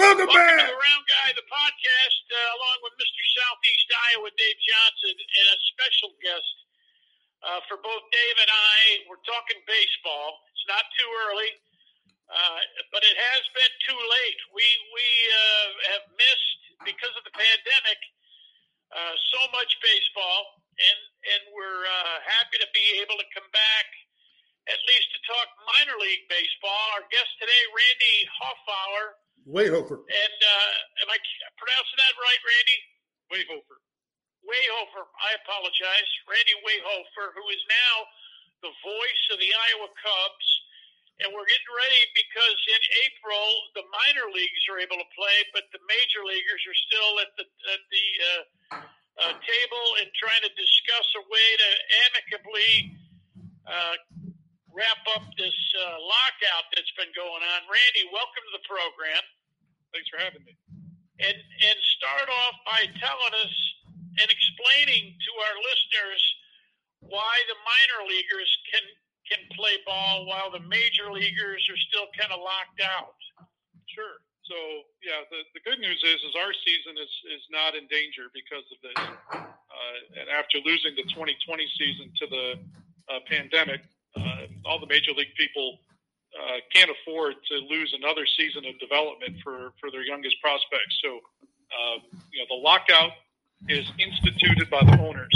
Welcome, Welcome back. to the Round Guy, the podcast, uh, along with Mr. Southeast Iowa, Dave Johnson, and a special guest uh, for both Dave and I. We're talking baseball. It's not too early, uh, but it has been too late. We we uh, have missed because of the pandemic uh, so much baseball, and and we're uh, happy to be able to come back at least to talk minor league baseball. Our guest today, Randy Hoffauer. Wehofer. And uh, am I pronouncing that right, Randy? Wehofer. Wehofer. I apologize. Randy Wehofer, who is now the voice of the Iowa Cubs. And we're getting ready because in April the minor leagues are able to play, but the major leaguers are still at the at the uh, uh, table and trying to discuss a way to amicably uh, wrap up this uh, lockout that's been going on. Randy, welcome to the program Thanks for having me. and and start off by telling us and explaining to our listeners why the minor leaguers can can play ball while the major leaguers are still kind of locked out. Sure. So yeah, the, the good news is is our season is is not in danger because of this. Uh, and after losing the 2020 season to the uh, pandemic, all the major league people uh, can't afford to lose another season of development for for their youngest prospects. So uh, you know the lockout is instituted by the owners,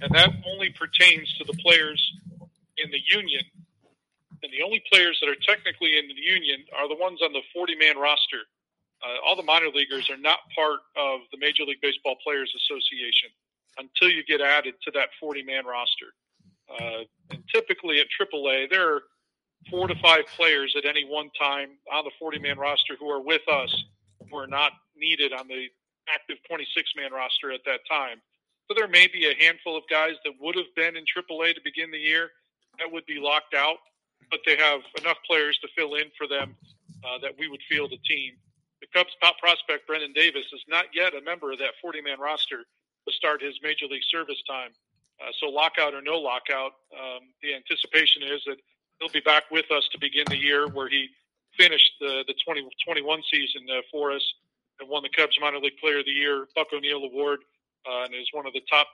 and that only pertains to the players in the union and the only players that are technically in the union are the ones on the 40 man roster. Uh, all the minor leaguers are not part of the Major League Baseball Players Association until you get added to that 40 man roster. Uh, and typically at AAA, there are four to five players at any one time on the 40 man roster who are with us who are not needed on the active 26 man roster at that time. So there may be a handful of guys that would have been in AAA to begin the year that would be locked out but they have enough players to fill in for them uh, that we would field a team. The Cubs' top prospect, Brennen Davis, is not yet a member of that 40 man roster to start his major league service time. Uh, so, lockout or no lockout, um, the anticipation is that he'll be back with us to begin the year where he finished the, the 2021 season uh, for us and won the Cubs Minor League Player of the Year, Buck O'Neil Award, uh, and is one of the top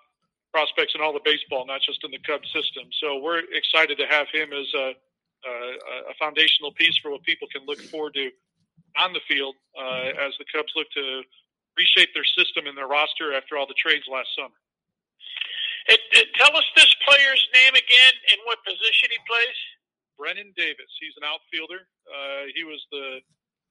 prospects in all the baseball, not just in the Cubs system. So, we're excited to have him as a uh, a foundational piece for what people can look forward to on the field uh, as the Cubs look to reshape their system and their roster after all the trades last summer. And, and tell us this player's name again and what position he plays. Brennen Davis, he's an outfielder. Uh, he was the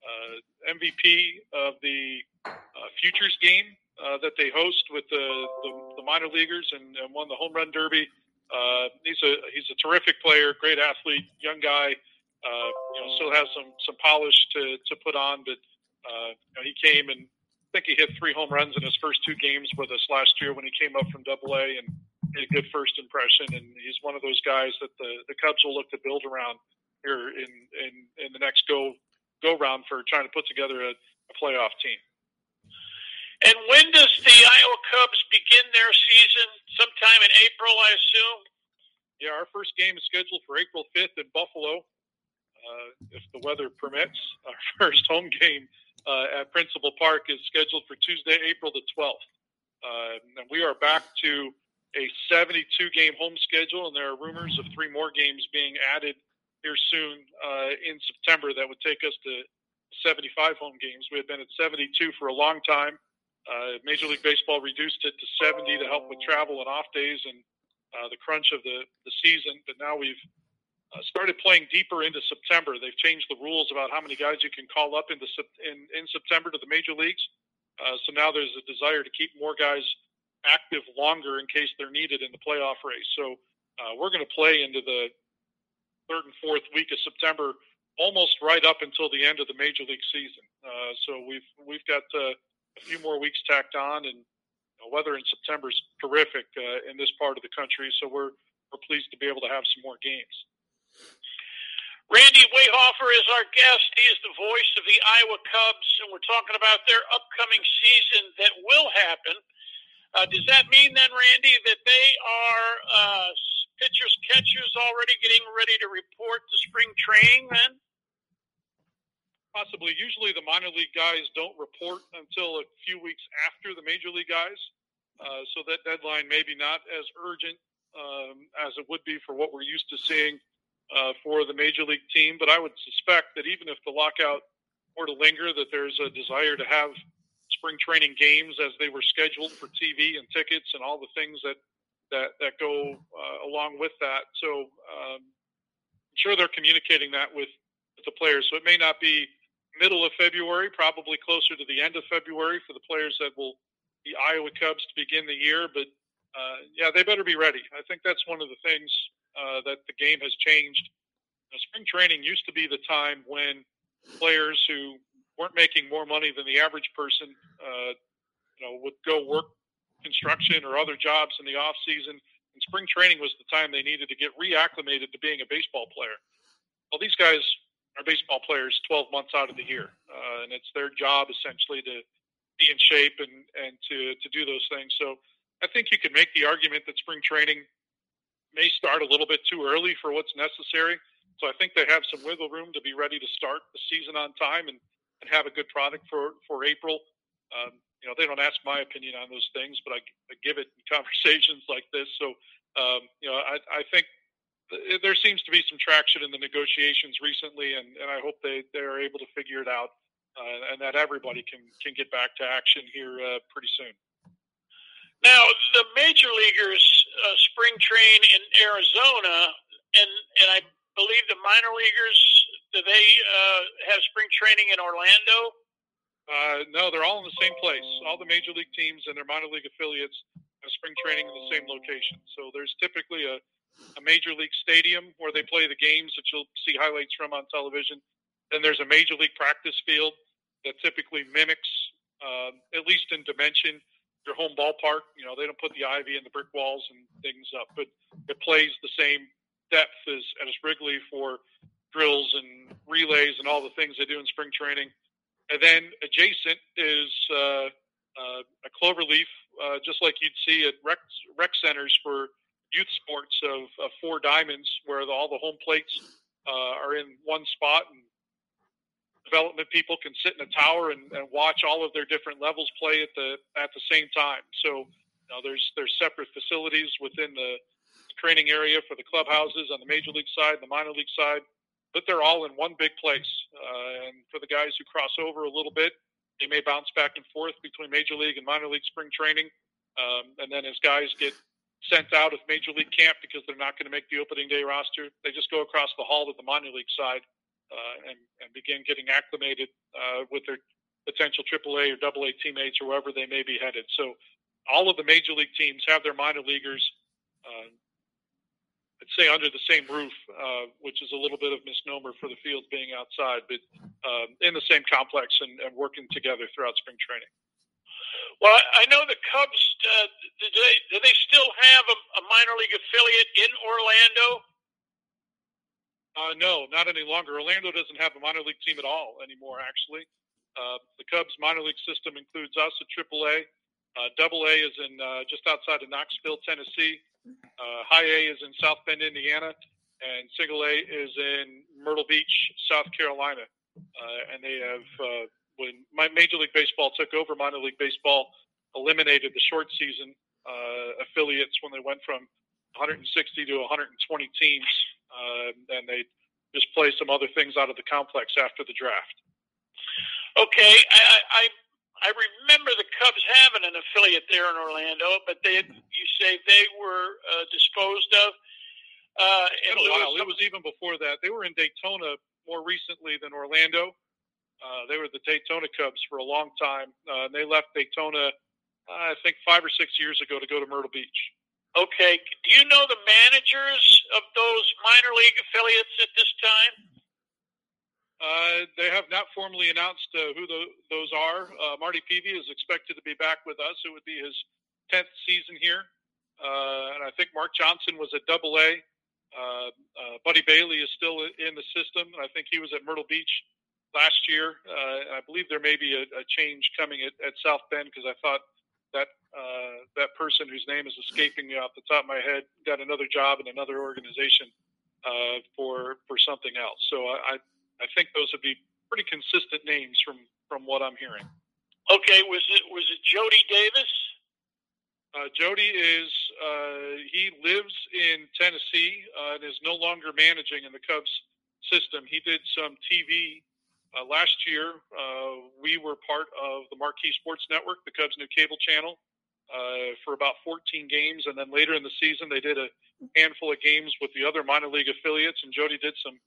uh, MVP of the uh, Futures game uh, that they host with the, the, the minor leaguers and, and won the home run derby. Uh, he's a he's a terrific player, great athlete, young guy. Uh, you know, still has some some polish to to put on, but you know, he came and I think he hit three home runs in his first two games with us last year when he came up from Double A and made a good first impression. And he's one of those guys that the the Cubs will look to build around here in in, in the next go go round for trying to put together a, a playoff team. And when does the Iowa Cubs begin their season? Sometime in April, I assume. Yeah, our first game is scheduled for April 5th in Buffalo, uh, if the weather permits. Our first home game uh, at Principal Park is scheduled for Tuesday, April the 12th. Uh, and we are back to a 72 game home schedule, and there are rumors of three more games being added here soon uh, in September that would take us to 75 home games. We had been at 72 for a long time. Uh, Major League Baseball reduced it to 70 to help with travel and off days and uh, the crunch of the, the season. But now we've uh, started playing deeper into September. They've changed the rules about how many guys you can call up into in, in September to the major leagues. Uh, so now there's a desire to keep more guys active longer in case they're needed in the playoff race. So uh, we're going to play into the third and fourth week of September, almost right up until the end of the major league season. Uh, so we've we've got uh, a few more weeks tacked on, and you know, weather in September is terrific uh, in this part of the country. So we're we're pleased to be able to have some more games. Randy Wehofer is our guest. He is the voice of the Iowa Cubs, and we're talking about their upcoming season that will happen. Uh, does that mean then, Randy, that they are uh, pitchers, catchers already getting ready to report to spring training then? Possibly. Usually, the minor league guys don't report until a few weeks after the major league guys, uh, so that deadline maybe not as urgent um, as it would be for what we're used to seeing uh, for the major league team. But I would suspect that even if the lockout were to linger, that there's a desire to have spring training games as they were scheduled for TV and tickets and all the things that that that go uh, along with that. So um, I'm sure they're communicating that with, with the players. So it may not be middle of February, probably closer to the end of February for the players that will be Iowa Cubs to begin the year. But uh, yeah, they better be ready. I think that's one of the things uh, that the game has changed. Now, spring training used to be the time when players who weren't making more money than the average person, uh, you know, would go work construction or other jobs in the off season. And spring training was the time they needed to get reacclimated to being a baseball player. Well, these guys are baseball players 12 months out of the year, uh, and it's their job essentially to be in shape and and to to do those things. So I think you could make the argument that spring training may start a little bit too early for what's necessary. So I think they have some wiggle room to be ready to start the season on time and, and have a good product for for April. Um, you know, they don't ask my opinion on those things, but I, I give it in conversations like this. So, um, you know, I, I think there seems to be some traction in the negotiations recently, and, and I hope they, they're able to figure it out uh, and that everybody can, can get back to action here uh, pretty soon. Now, the major leaguers uh, spring train in Arizona, and, and I believe the minor leaguers, do they uh, have spring training in Orlando? Uh, no, they're all in the same place. All the major league teams and their minor league affiliates have spring training in the same location. So there's typically a a major league stadium where they play the games that you'll see highlights from on television. Then there's a major league practice field that typically mimics, uh, at least in dimension, their home ballpark. You know, they don't put the ivy and the brick walls and things up, but it plays the same depth as, as Wrigley for drills and relays and all the things they do in spring training. And then adjacent is uh, uh, a clover leaf, uh, just like you'd see at rec, rec centers for youth sports of, of four diamonds where the, all the home plates uh, are in one spot and development people can sit in a tower and, and watch all of their different levels play at the at the same time. So you know, there's there's separate facilities within the training area for the clubhouses on the major league side, the minor league side, but they're all in one big place. Uh, and for the guys who cross over a little bit, they may bounce back and forth between major league and minor league spring training. Um, and then as guys get sent out of Major League Camp because they're not going to make the opening day roster. They just go across the hall to the minor league side and, and begin getting acclimated uh, with their potential AAA or AA teammates or wherever they may be headed. So all of the major league teams have their minor leaguers, uh, I'd say, under the same roof, uh, which is a little bit of misnomer for the field being outside, but um, in the same complex and, and working together throughout spring training. Well, I know the Cubs. Uh, do they do they still have a, a minor league affiliate in Orlando? Uh, no, not any longer. Orlando doesn't have a minor league team at all anymore. Actually, uh, the Cubs minor league system includes us at AAA. Uh, double A is in uh, just outside of Knoxville, Tennessee. Uh, high A is in South Bend, Indiana, and single A is in Myrtle Beach, South Carolina. Uh, and they have uh, when Major League Baseball took over minor league baseball, eliminated the short season affiliates when they went from 160 to 120 teams, uh, and they just play some other things out of the complex after the draft. Okay, I, I I remember the Cubs having an affiliate there in Orlando, but they you say they were uh, disposed of. Uh, in a while. It was even before that. They were in Daytona more recently than Orlando. Uh, they were the Daytona Cubs for a long time. Uh, and they left Daytona, uh, I think, five or six years ago to go to Myrtle Beach. Okay. Do you know the managers of those minor league affiliates at this time? Uh, they have not formally announced uh, who the, those are. Uh, Marty Pevey is expected to be back with us. It would be his 10th season here. Uh, and I think Mark Johnson was at Double A. Uh, uh, Buddy Bailey is still in the system. I think he was at Myrtle Beach last year. Uh, I believe there may be a, a change coming at, at South Bend because I thought that uh, that person whose name is escaping me off the top of my head got another job in another organization uh, for for something else. So I I think those would be pretty consistent names from from what I'm hearing. Okay, was it was it Jody Davis? Uh, Jody is uh, he lives in Tennessee uh, and is no longer managing in the Cubs system. He did some TV uh, last year. Uh, we were part of the Marquee Sports Network, the Cubs' new cable channel, uh, for about 14 games, and then later in the season they did a handful of games with the other minor league affiliates, and Jody did some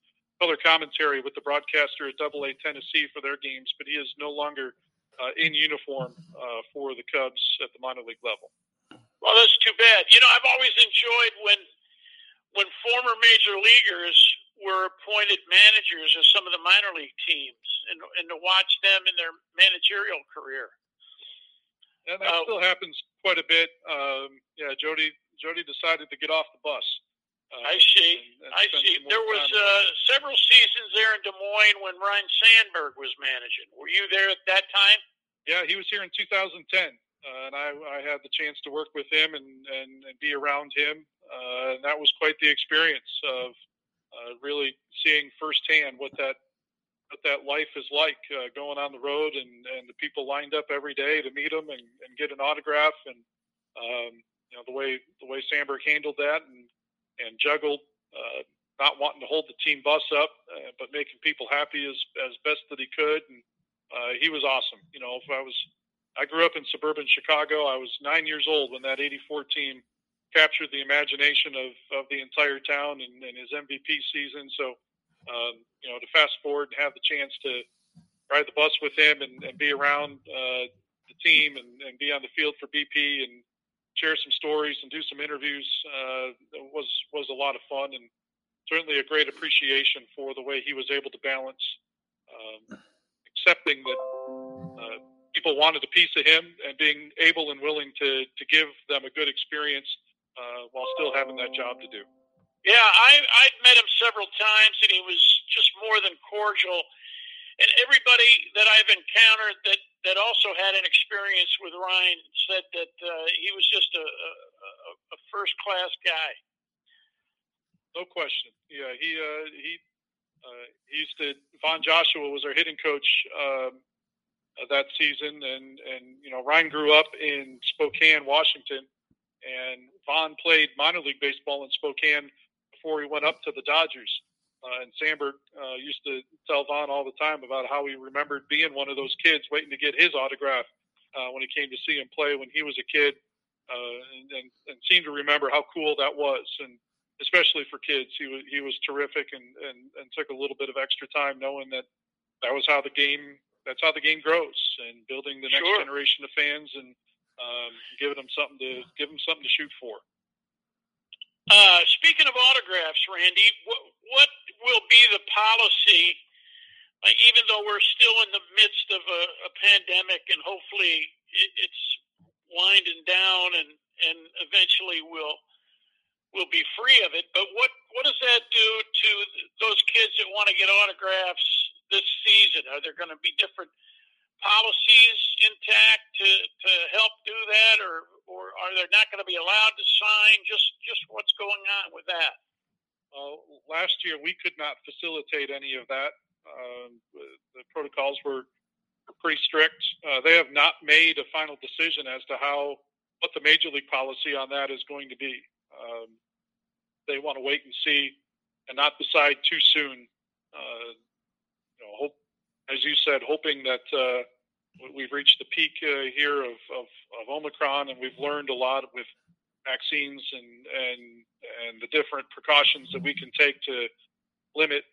color commentary with the broadcaster at Double A Tennessee for their games, but he is no longer uh, in uniform uh, for the Cubs at the minor league level. Well, that's too bad. You know, I've always enjoyed when when former major leaguers were appointed managers of some of the minor league teams, and and to watch them in their managerial career. And that uh, still happens quite a bit. Um, yeah, Jody Jody decided to get off the bus. Uh, I see. And, and I see. There was uh, several seasons there in Des Moines when Ryne Sandberg was managing. Were you there at that time? Yeah, he was here in 2010, uh, and I, I had the chance to work with him and, and, and be around him. Uh, and that was quite the experience of uh, really seeing firsthand what that what that life is like uh, going on the road and, and the people lined up every day to meet him and, and get an autograph and um, you know the way the way Sandberg handled that and and juggled uh, not wanting to hold the team bus up, uh, but making people happy as as best that he could. And uh, he was awesome. You know, if I was, I grew up in suburban Chicago. I was nine years old when that '84 team captured the imagination of of the entire town and, and his MVP season. So, um, you know, to fast forward and have the chance to ride the bus with him and, and be around uh, the team and, and be on the field for BP and share some stories and do some interviews uh, was was a lot of fun and certainly a great appreciation for the way he was able to balance um, accepting that uh, people wanted a piece of him and being able and willing to to give them a good experience uh, while still having that job to do. Yeah, I I'd met him several times and he was just more than cordial and everybody that I've encountered that that also had an experience with Ryne said that uh, he was just a, a, a first class guy. No question. Yeah, he uh, he uh, he used to. Von Joshua was our hitting coach um, that season, and and you know Ryne grew up in Spokane, Washington, and Von played minor league baseball in Spokane before he went up to the Dodgers. Uh, and Sandberg uh, used to tell Von all the time about how he remembered being one of those kids waiting to get his autograph uh, when he came to see him play when he was a kid, uh, and, and, and seemed to remember how cool that was. And especially for kids, he was he was terrific and, and, and took a little bit of extra time knowing that that was how the game that's how the game grows and building the next sure. generation of fans and um, giving them something to give them something to shoot for. Uh, speaking of autographs, Randy, what, what will be the policy, uh, even though we're still in the midst of a, a pandemic and hopefully it, it's winding down and, and eventually we'll will be free of it. But what what does that do to those kids that want to get autographs this season? Are there going to be different policies intact to, to help do that, or or are they not going to be allowed to sign? Just just what's going on with that? Uh, last year, we could not facilitate any of that. Um, the protocols were, pretty strict. Uh, they have not made a final decision as to how what the major league policy on that is going to be. Um, they want to wait and see and not decide too soon. Uh, you know, hope as you said, hoping that uh, we've reached the peak uh, here of, of, of, Omicron, and we've learned a lot with vaccines and and and the different precautions that we can take to limit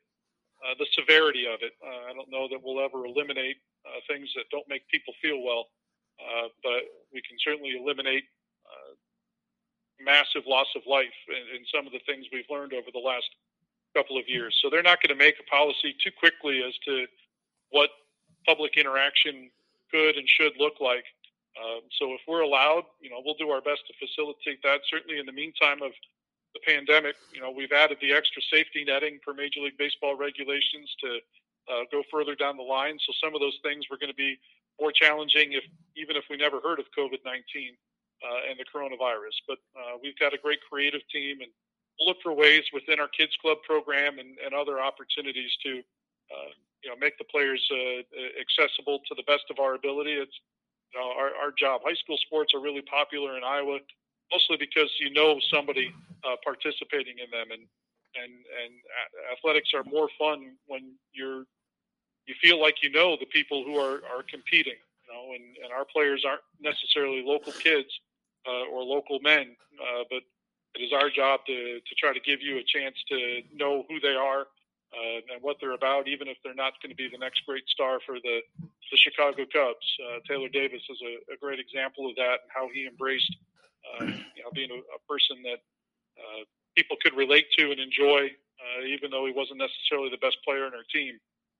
uh, the severity of it. Uh, I don't know that we'll ever eliminate uh, things that don't make people feel well, uh, but we can certainly eliminate massive loss of life in, in some of the things we've learned over the last couple of years. So they're not going to make a policy too quickly as to what public interaction could and should look like. Um, so if we're allowed, you know, we'll do our best to facilitate that. Certainly in the meantime of the pandemic, you know, we've added the extra safety netting for Major League Baseball regulations to uh, go further down the line. So some of those things were going to be more challenging if even if we never heard of COVID-19 uh, and the coronavirus. But uh, we've got a great creative team and we'll look for ways within our kids club program and, and other opportunities to uh, you know make the players uh, accessible to the best of our ability. It's you know our, our job. High school sports are really popular in Iowa, mostly because you know somebody uh, participating in them, and and and athletics are more fun when you're you feel like you know the people who are are competing. You know, and, and our players aren't necessarily local kids uh, or local men, uh, but it is our job to, to try to give you a chance to know who they are uh, and what they're about, even if they're not going to be the next great star for the, the Chicago Cubs. Uh, Taylor Davis is a, a, great example of that and how he embraced uh, you know, being a, a person that uh, people could relate to and enjoy, uh, even though he wasn't necessarily the best player in our team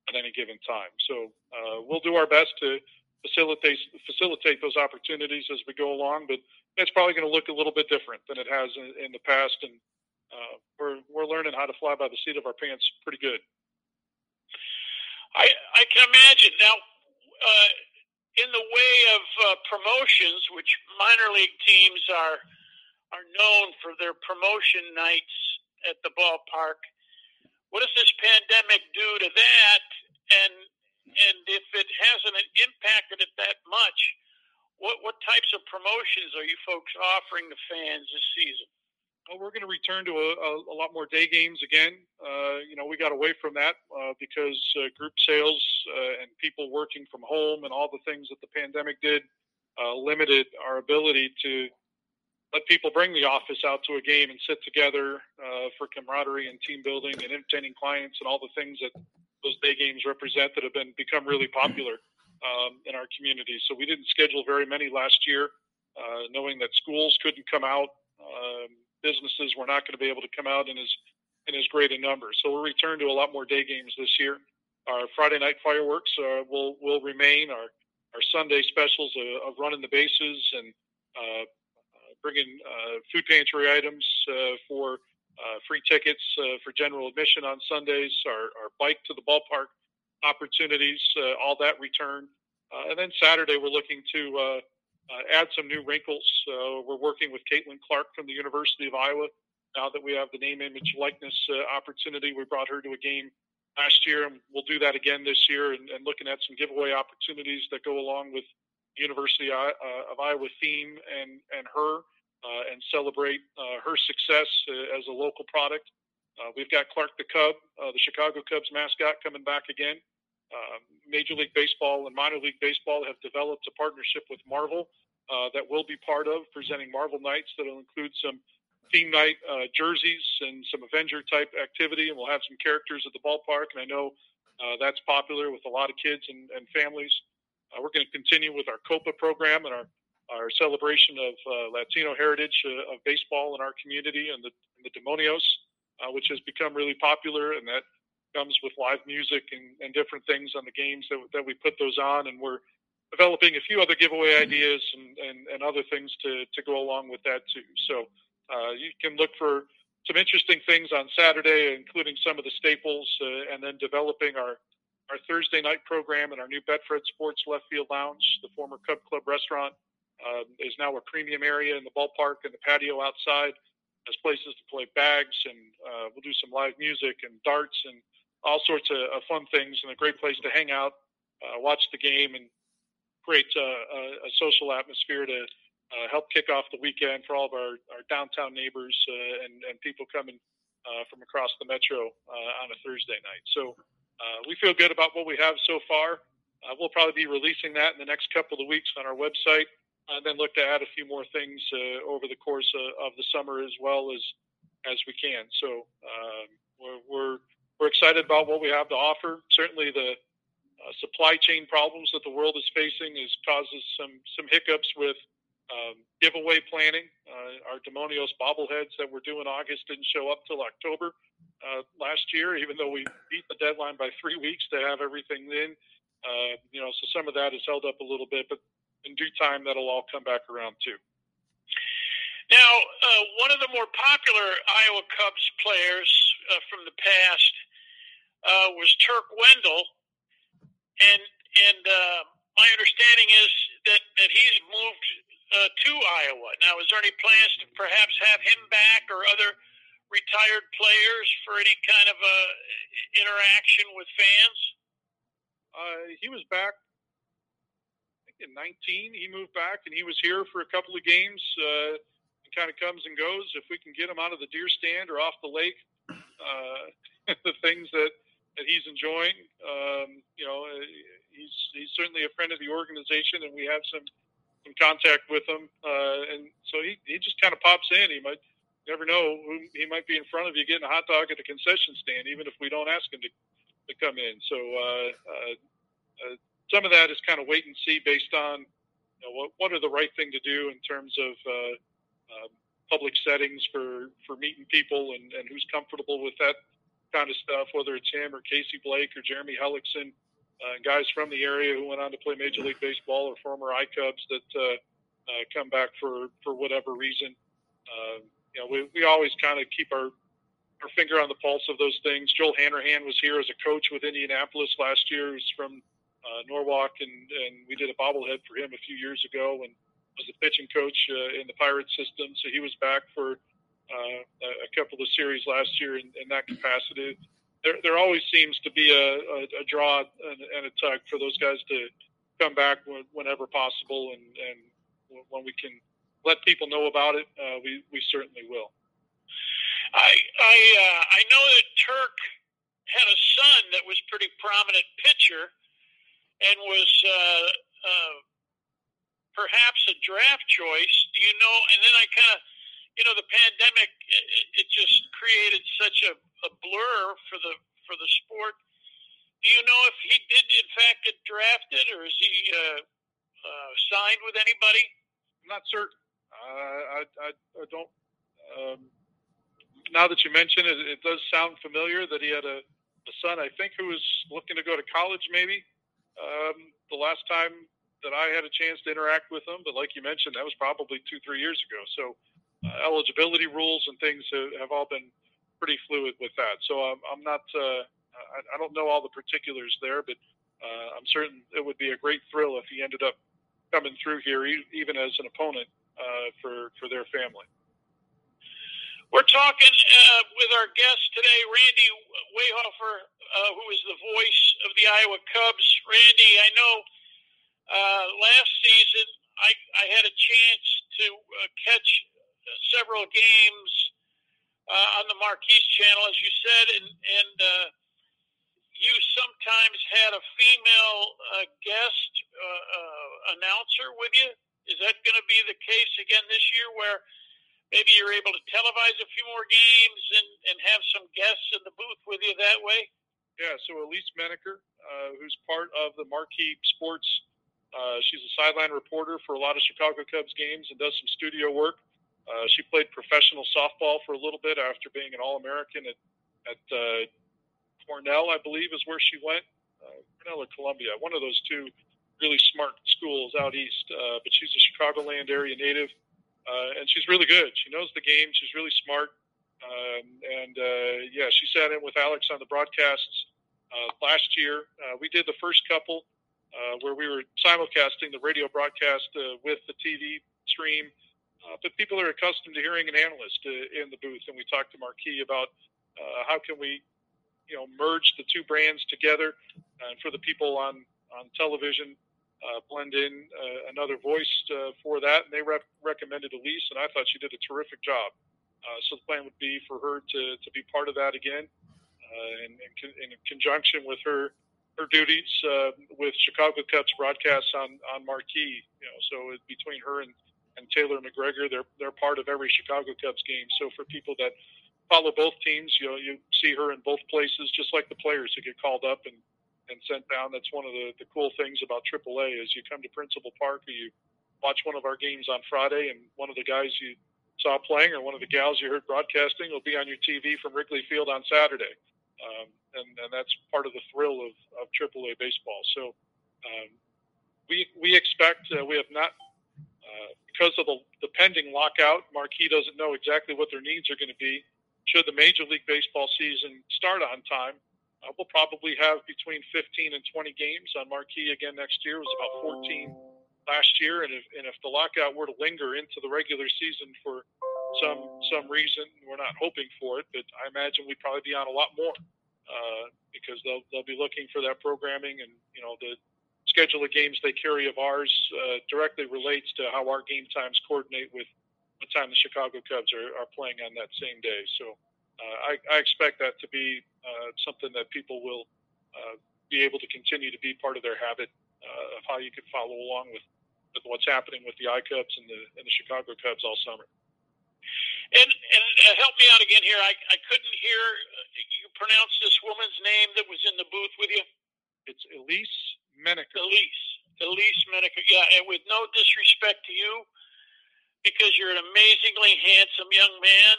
at any given time. So uh, we'll do our best to facilitate facilitate those opportunities as we go along. But it's probably going to look a little bit different than it has in, in the past, and uh, we're we're learning how to fly by the seat of our pants pretty good. I I can imagine now. Uh, in the way of uh, promotions, which minor league teams are are known for their promotion nights at the ballpark, what does this pandemic do to that? And and if it hasn't impacted it that much, what what types of promotions are you folks offering the fans this season? Well, we're going to return to a, a, a lot more day games again. Uh, you know, we got away from that uh, because uh, group sales uh, and people working from home and all the things that the pandemic did uh, limited our ability to let people bring the office out to a game and sit together uh, for camaraderie and team building and entertaining clients and all the things that those day games represent that have been become really popular um, in our community. So we didn't schedule very many last year, knowing that schools couldn't come out, um, businesses were not going to be able to come out in as in as great a number. So we'll return to a lot more day games this year. Our Friday night fireworks uh, will will remain. Our our Sunday specials of, of running the bases and uh, uh bringing uh, food pantry items uh, for uh, free tickets for general admission on Sundays, our, our bike to the ballpark opportunities, all that return. And then Saturday, we're looking to uh, uh, add some new wrinkles. we're working with Caitlin Clark from the University of Iowa. Now that we have the name, image, likeness opportunity, we brought her to a game last year, and we'll do that again this year. And, and looking at some giveaway opportunities that go along with University of Iowa theme and and her uh, and celebrate uh, her success uh, as a local product. we've got Clark the Cub, the Chicago Cubs mascot, coming back again. Major League Baseball and minor league baseball have developed a partnership with Marvel that we'll be part of, presenting Marvel Nights that'll include some theme night uh, jerseys and some Avenger type activity, and we'll have some characters at the ballpark. And I know uh, that's popular with a lot of kids and, and families. Uh, we're going to continue with our COPA program and our our celebration of uh, Latino heritage uh, of baseball in our community and the, and the Demonios, uh, which has become really popular, and that comes with live music and, and different things on the games that, that we put those on, and we're developing a few other giveaway mm-hmm. ideas and, and, and other things to, to go along with that too. So uh, you can look for some interesting things on Saturday, including some of the staples, uh, and then developing our our Thursday night program in our new Bedford Sports Left Field Lounge, the former Cub Club restaurant um, is now a premium area in the ballpark and the patio outside. Has places to play bags, and uh, we'll do some live music and darts and all sorts of, of fun things, and a great place to hang out, uh, watch the game, and create uh, a, a social atmosphere to uh, help kick off the weekend for all of our, our downtown neighbors uh, and, and people coming uh, from across the metro on a Thursday night. So we feel good about what we have so far. we'll probably be releasing that in the next couple of weeks on our website and then look to add a few more things uh, over the course of, of, the summer as well as as we can. So um, we're, we're, we're excited about what we have to offer. Certainly, the uh, supply chain problems that the world is facing is causes some some hiccups with um, giveaway planning. Uh, our Demonios bobbleheads that were due in August didn't show up till October uh, last year, even though we beat the deadline by three weeks to have everything in. Uh, you know, so some of that is held up a little bit, but in due time, that'll all come back around too. Now, uh, one of the more popular Iowa Cubs players uh, from the past uh, was Turk Wendell, and and uh, my understanding is that that he's moved uh, to Iowa. Now, is there any plans to perhaps have him back or other retired players for any kind of a uh, interaction with fans? Uh, he was back in 19. He moved back and he was here for a couple of games. Uh, kind of comes and goes. If we can get him out of the deer stand or off the lake, uh, the things that that he's enjoying, um, you know, uh, he's he's certainly a friend of the organization, and we have some some contact with him. Uh, and so he he just kind of pops in. He might never know who he might be in front of you getting a hot dog at the concession stand, even if we don't ask him to to come in. So uh, uh, uh, some of that is kind of wait and see based on you know, what what are the right thing to do in terms of uh, uh, public settings for for meeting people and, and who's comfortable with that kind of stuff, whether it's him or Casey Blake or Jeremy Hellickson, uh, guys from the area who went on to play Major League Baseball or former iCubs that uh, uh, come back for, for whatever reason. Uh, you know, we, we always kind of keep our, our finger on the pulse of those things. Joel Hanrahan was here as a coach with Indianapolis last year. He's from uh, Norwalk, and, and we did a bobblehead for him a few years ago and was a pitching coach uh, in the Pirate system. So he was back for uh, a couple of series last year in, in that capacity. There, there always seems to be a, a, a draw and, and, a tug for those guys to come back when, whenever possible, and, and when we can let people know about it, uh, we, we certainly will. I I uh, I know that Turk had a son that was pretty prominent pitcher and was uh, uh, perhaps a draft choice. Do you know? And then I kind of you know, the pandemic it, it just created such a, a blur for the for the sport. Do you know if he did in fact get drafted, or is he uh, uh, signed with anybody? I'm not certain. Uh, I, I, I don't. Um, now that you mention it, it does sound familiar that he had a, a son, I think, who was looking to go to college. Maybe um, the last time that I had a chance to interact with him, but like you mentioned, that was probably two, three years ago. So uh, eligibility rules and things have, have, all been pretty fluid with that. So I'm, I'm not, uh, I, I, don't know all the particulars there, but uh, I'm certain it would be a great thrill if he ended up coming through here, even as an opponent uh, for for their family. We're talking uh, with our guest today, Randy Wehofer, uh, who is the voice of the Iowa Cubs. Randy, I know last season I, I had a chance to catch several games uh, on the Marquee channel, as you said, and and uh, you sometimes had a female uh, guest uh, uh, announcer with you. Is that going to be the case again this year, where maybe you're able to televise a few more games and and have some guests in the booth with you that way? Yeah. So Elise Menaker, uh, who's part of the Marquee Sports. Uh, she's a sideline reporter for a lot of Chicago Cubs games and does some studio work. Uh, she played professional softball for a little bit after being an All American at, at uh, Cornell, I believe, is where she went. Uh, Cornell or Columbia, one of those two really smart schools out east. Uh, but she's a Chicagoland area native, uh, and she's really good. She knows the game. She's really smart. Um, and uh, yeah, she sat in with Alex on the broadcasts uh, last year. Uh, we did the first couple uh, where we were simulcasting the radio broadcast uh, with the TV stream. Uh, but people are accustomed to hearing an analyst uh, in the booth, and we talked to Marquee about uh, how can we, you know, merge the two brands together, and for the people on on television, uh, blend in uh, another voice uh, for that. And they rep- recommended Elise, and I thought she did a terrific job. So the plan would be for her to, to be part of that again, uh, in, in, in conjunction with her her duties with Chicago Cubs broadcasts on on Marquee. You know, so between her and and Taylor McGregor. They're they're part of every Chicago Cubs game. So for people that follow both teams, you know, you see her in both places, just like the players who get called up and and sent down. That's one of the, the cool things about AAA is you come to Principal Park or you watch one of our games on Friday, and one of the guys you saw playing or one of the gals you heard broadcasting will be on your TV from Wrigley Field on Saturday. Um, and, and that's part of the thrill of, of AAA baseball. So um, we, we expect, uh, we have not uh, because of the, the pending lockout, Marquee doesn't know exactly what their needs are going to be. Should the Major League Baseball season start on time, uh, we'll probably have between 15 and 20 games on Marquee again next year. It was about 14 last year, and if, and if the lockout were to linger into the regular season for some some reason, we're not hoping for it, but I imagine we'd probably be on a lot more uh, because they'll they'll be looking for that programming, and you know the schedule of games they carry of ours uh, directly relates to how our game times coordinate with the time the Chicago Cubs are, are playing on that same day. So uh, I, I expect that to be uh, something that people will uh, be able to continue to be part of their habit uh, of how you can follow along with, with what's happening with the I Cubs and the and the Chicago Cubs all summer. And and uh, help me out again here. I I couldn't hear you pronounce this woman's name that was in the booth with you. It's Elise Menaker. Elise. Elise Menaker. Yeah, and with no disrespect to you, because you're an amazingly handsome young man,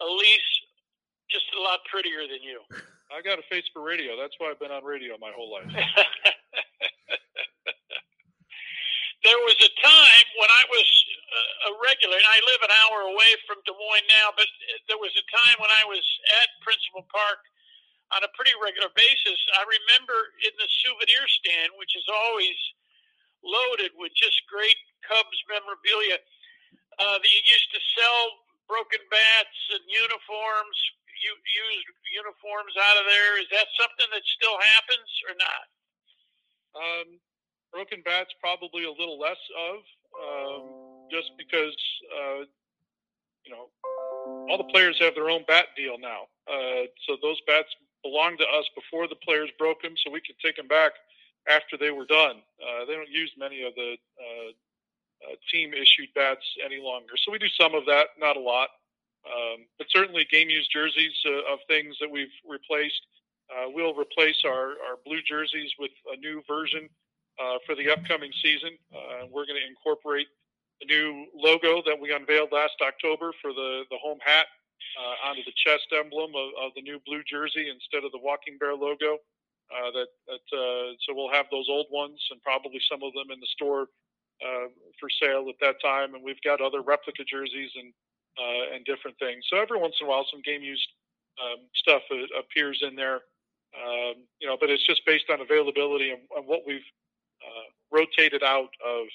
Elise, just a lot prettier than you. I got a face for radio. That's why I've been on radio my whole life. there was a time when I was uh, a regular, and I live an hour away from Des Moines now, but there was a time when I was at Principal Park on a pretty regular basis. I remember in the souvenir stand, which is always loaded with just great Cubs memorabilia, uh, that you used to sell broken bats and uniforms, you used uniforms out of there. Is that something that still happens or not? Um, broken bats probably a little less of, um, just because uh, you know all the players have their own bat deal now. Uh, so those bats belonged to us before the players broke them, so we could take them back after they were done. Uh, they don't use many of the uh, uh, team issued bats any longer. So we do some of that, not a lot. Um, but certainly game used jerseys uh, of things that we've replaced. Uh, we'll replace our, our blue jerseys with a new version for the upcoming season. we're going to incorporate the new logo that we unveiled last October for the, the home hat uh, onto the chest emblem of, of, the new blue jersey instead of the Walking Bear logo. Uh, that, that uh, so we'll have those old ones and probably some of them in the store uh, for sale at that time. And we've got other replica jerseys and uh, and different things. So every once in a while, some game used um, stuff appears in there. Um, you know, but it's just based on availability and, and what we've uh, rotated out of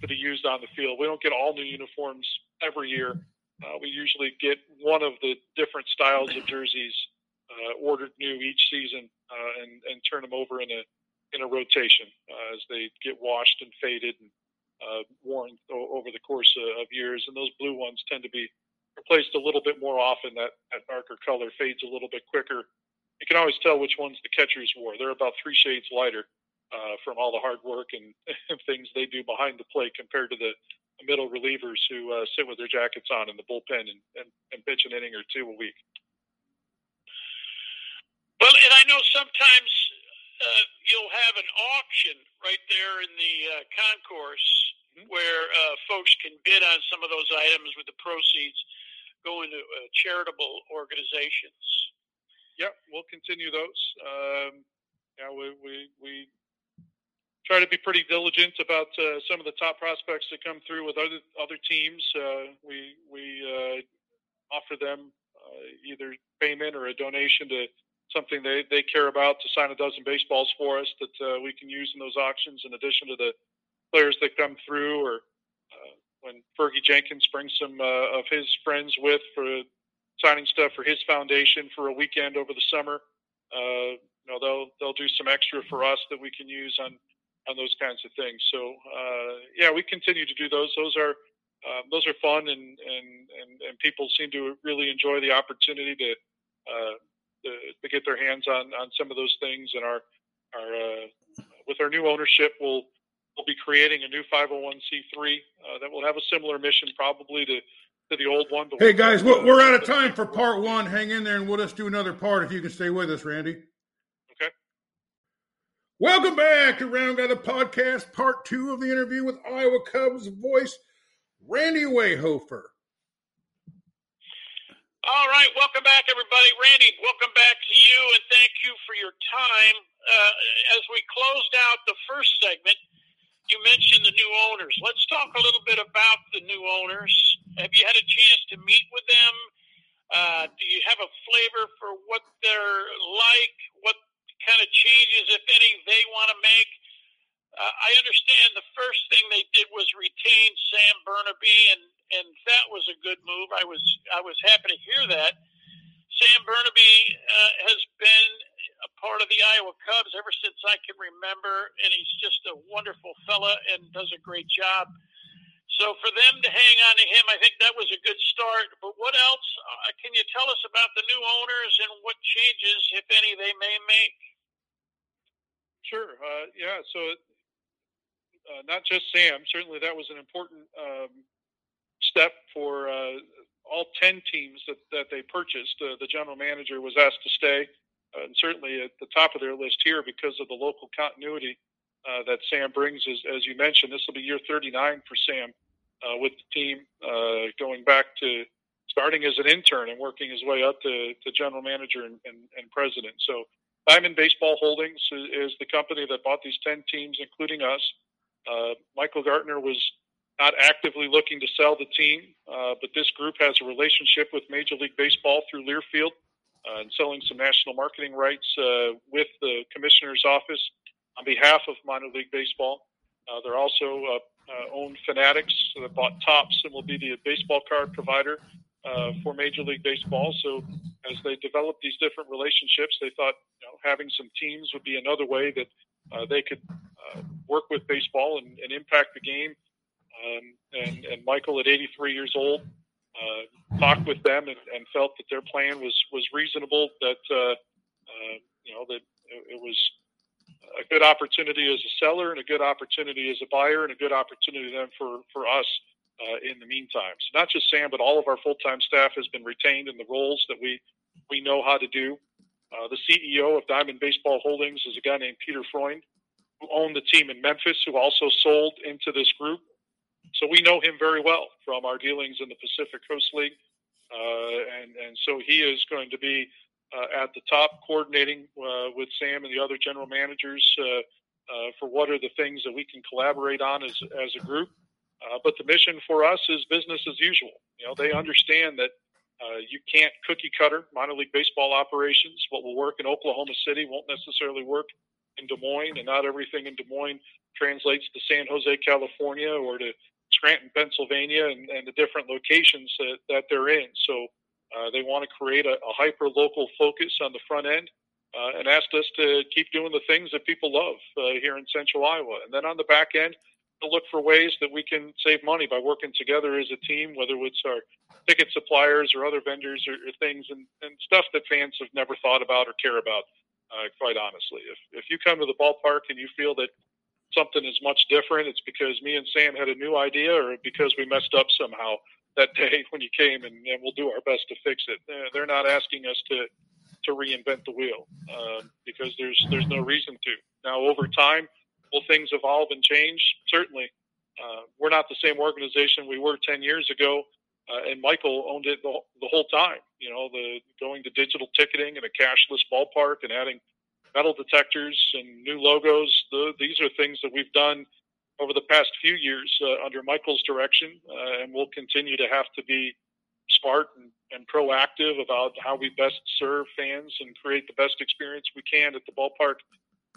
to be used on the field. We don't get all new uniforms every year. Uh, we usually get one of the different styles of jerseys uh, ordered new each season uh, and, and turn them over in a in a rotation uh, as they get washed and faded and uh, worn o- over the course of, years. And those blue ones tend to be replaced a little bit more often. That that darker color fades a little bit quicker. You can always tell which ones the catchers wore. They're about three shades lighter uh, from all the hard work and, and things they do behind the plate compared to the middle relievers who uh, sit with their jackets on in the bullpen and, and, and pitch an inning or two a week. Well, and I know sometimes uh, you'll have an auction right there in the uh, concourse mm-hmm. where uh, folks can bid on some of those items with the proceeds going to uh, charitable organizations. Yep, we'll continue those. Um, yeah, we, we, we try to be pretty diligent about uh, some of the top prospects that come through with other other teams. Uh, we we uh, offer them uh, either payment or a donation to something they, they care about to sign a dozen baseballs for us that uh, we can use in those auctions in addition to the players that come through or uh, when Fergie Jenkins brings some of his friends with for signing stuff for his foundation for a weekend over the summer. you know, they'll they'll do some extra for us that we can use on on those kinds of things. So uh, yeah, we continue to do those. Those are uh, those are fun, and, and and and people seem to really enjoy the opportunity to uh, to, to, get their hands on on some of those things. And our our uh, with our new ownership, we'll we'll be creating a new 501c3 uh, that will have a similar mission, probably to to the old one. hey guys, we're, we're out of time for part one. Hang in there, and we'll just do another part if you can stay with us, Randy. Welcome back to Round Guy the Podcast, part two of the interview with Iowa Cubs voice, Randy Wehofer. All right, welcome back, everybody. Randy, welcome back to you, and thank you for your time. Uh, as we closed out the first segment, you mentioned the new owners. Let's talk a little bit about the new owners. Have you had a chance to meet with them? Uh, do you have a flavor for what they're like, what kind of changes, if any, they want to make. Uh, I understand the first thing they did was retain Sam Bernabe, and and that was a good move. I was I was happy to hear that. Sam Bernabe uh, has been a part of the Iowa Cubs ever since I can remember, and he's just a wonderful fella and does a great job. So for them to hang on to him, I think that was a good start. But what else uh, can you tell us about the new owners and what changes, if any, they may make? Sure. Uh, yeah. So uh, not just Sam. Certainly, that was an important um, step for uh, all ten teams that, that they purchased. Uh, the general manager was asked to stay, uh, and certainly at the top of their list here because of the local continuity uh, that Sam brings. As, as you mentioned, this will be year 39 for Sam with the team, going back to starting as an intern and working his way up to, to general manager and, and, and president. So Diamond Baseball Holdings is, the company that bought these 10 teams, including us. Uh, Michael Gartner was not actively looking to sell the team, uh, but this group has a relationship with Major League Baseball through Learfield uh, and selling some national marketing rights uh, with the commissioner's office on behalf of minor league baseball. Uh, they're also uh, owned Fanatics that bought Topps and will be the baseball card provider for Major League Baseball. So as they developed these different relationships, they thought you know, having some teams would be another way that uh, they could uh, work with baseball and, and impact the game. Um, and, and, Michael, at 83 years old, uh, talked with them and, and, felt that their plan was was reasonable. That uh, you know that it, it was a good opportunity as a seller and a good opportunity as a buyer and a good opportunity then for, for us uh, in the meantime. So not just Sam, but all of our full-time staff has been retained in the roles that we, we know how to do. Uh, the CEO of Diamond Baseball Holdings is a guy named Peter Freund, who owned the team in Memphis, who also sold into this group. So we know him very well from our dealings in the Pacific Coast League. Uh, and, and so he is going to be uh, at the top, coordinating uh, with Sam and the other general managers uh, for what are the things that we can collaborate on as, as a group. but the mission for us is business as usual. You know, they understand that uh, you can't cookie cutter minor league baseball operations. What will work in Oklahoma City won't necessarily work in Des Moines, and not everything in Des Moines translates to San Jose, California, or to Scranton, Pennsylvania, and, and the different locations that, that they're in. So uh, they want to create a, a hyper local focus on the front end uh, and asked us to keep doing the things that people love uh, here in central Iowa. And then on the back end, to look for ways that we can save money by working together as a team, whether it's our ticket suppliers or other vendors or, or things and, and, stuff that fans have never thought about or care about, uh, quite honestly. If, if you come to the ballpark and you feel that something is much different, it's because me and Sam had a new idea or because we messed up somehow that day when you came, and, and we'll do our best to fix it. They're not asking us to to reinvent the wheel um, because there's there's no reason to. Now, over time, will things evolve and change? Certainly. Uh, we're not the same organization we were 10 years ago, uh, and Michael owned it the, the whole time. You know, the going to digital ticketing and a cashless ballpark and adding metal detectors and new logos. The, these are things that we've done over the past few years uh, under Michael's direction, uh, and we'll continue to have to be smart and, and, proactive about how we best serve fans and create the best experience we can at the ballpark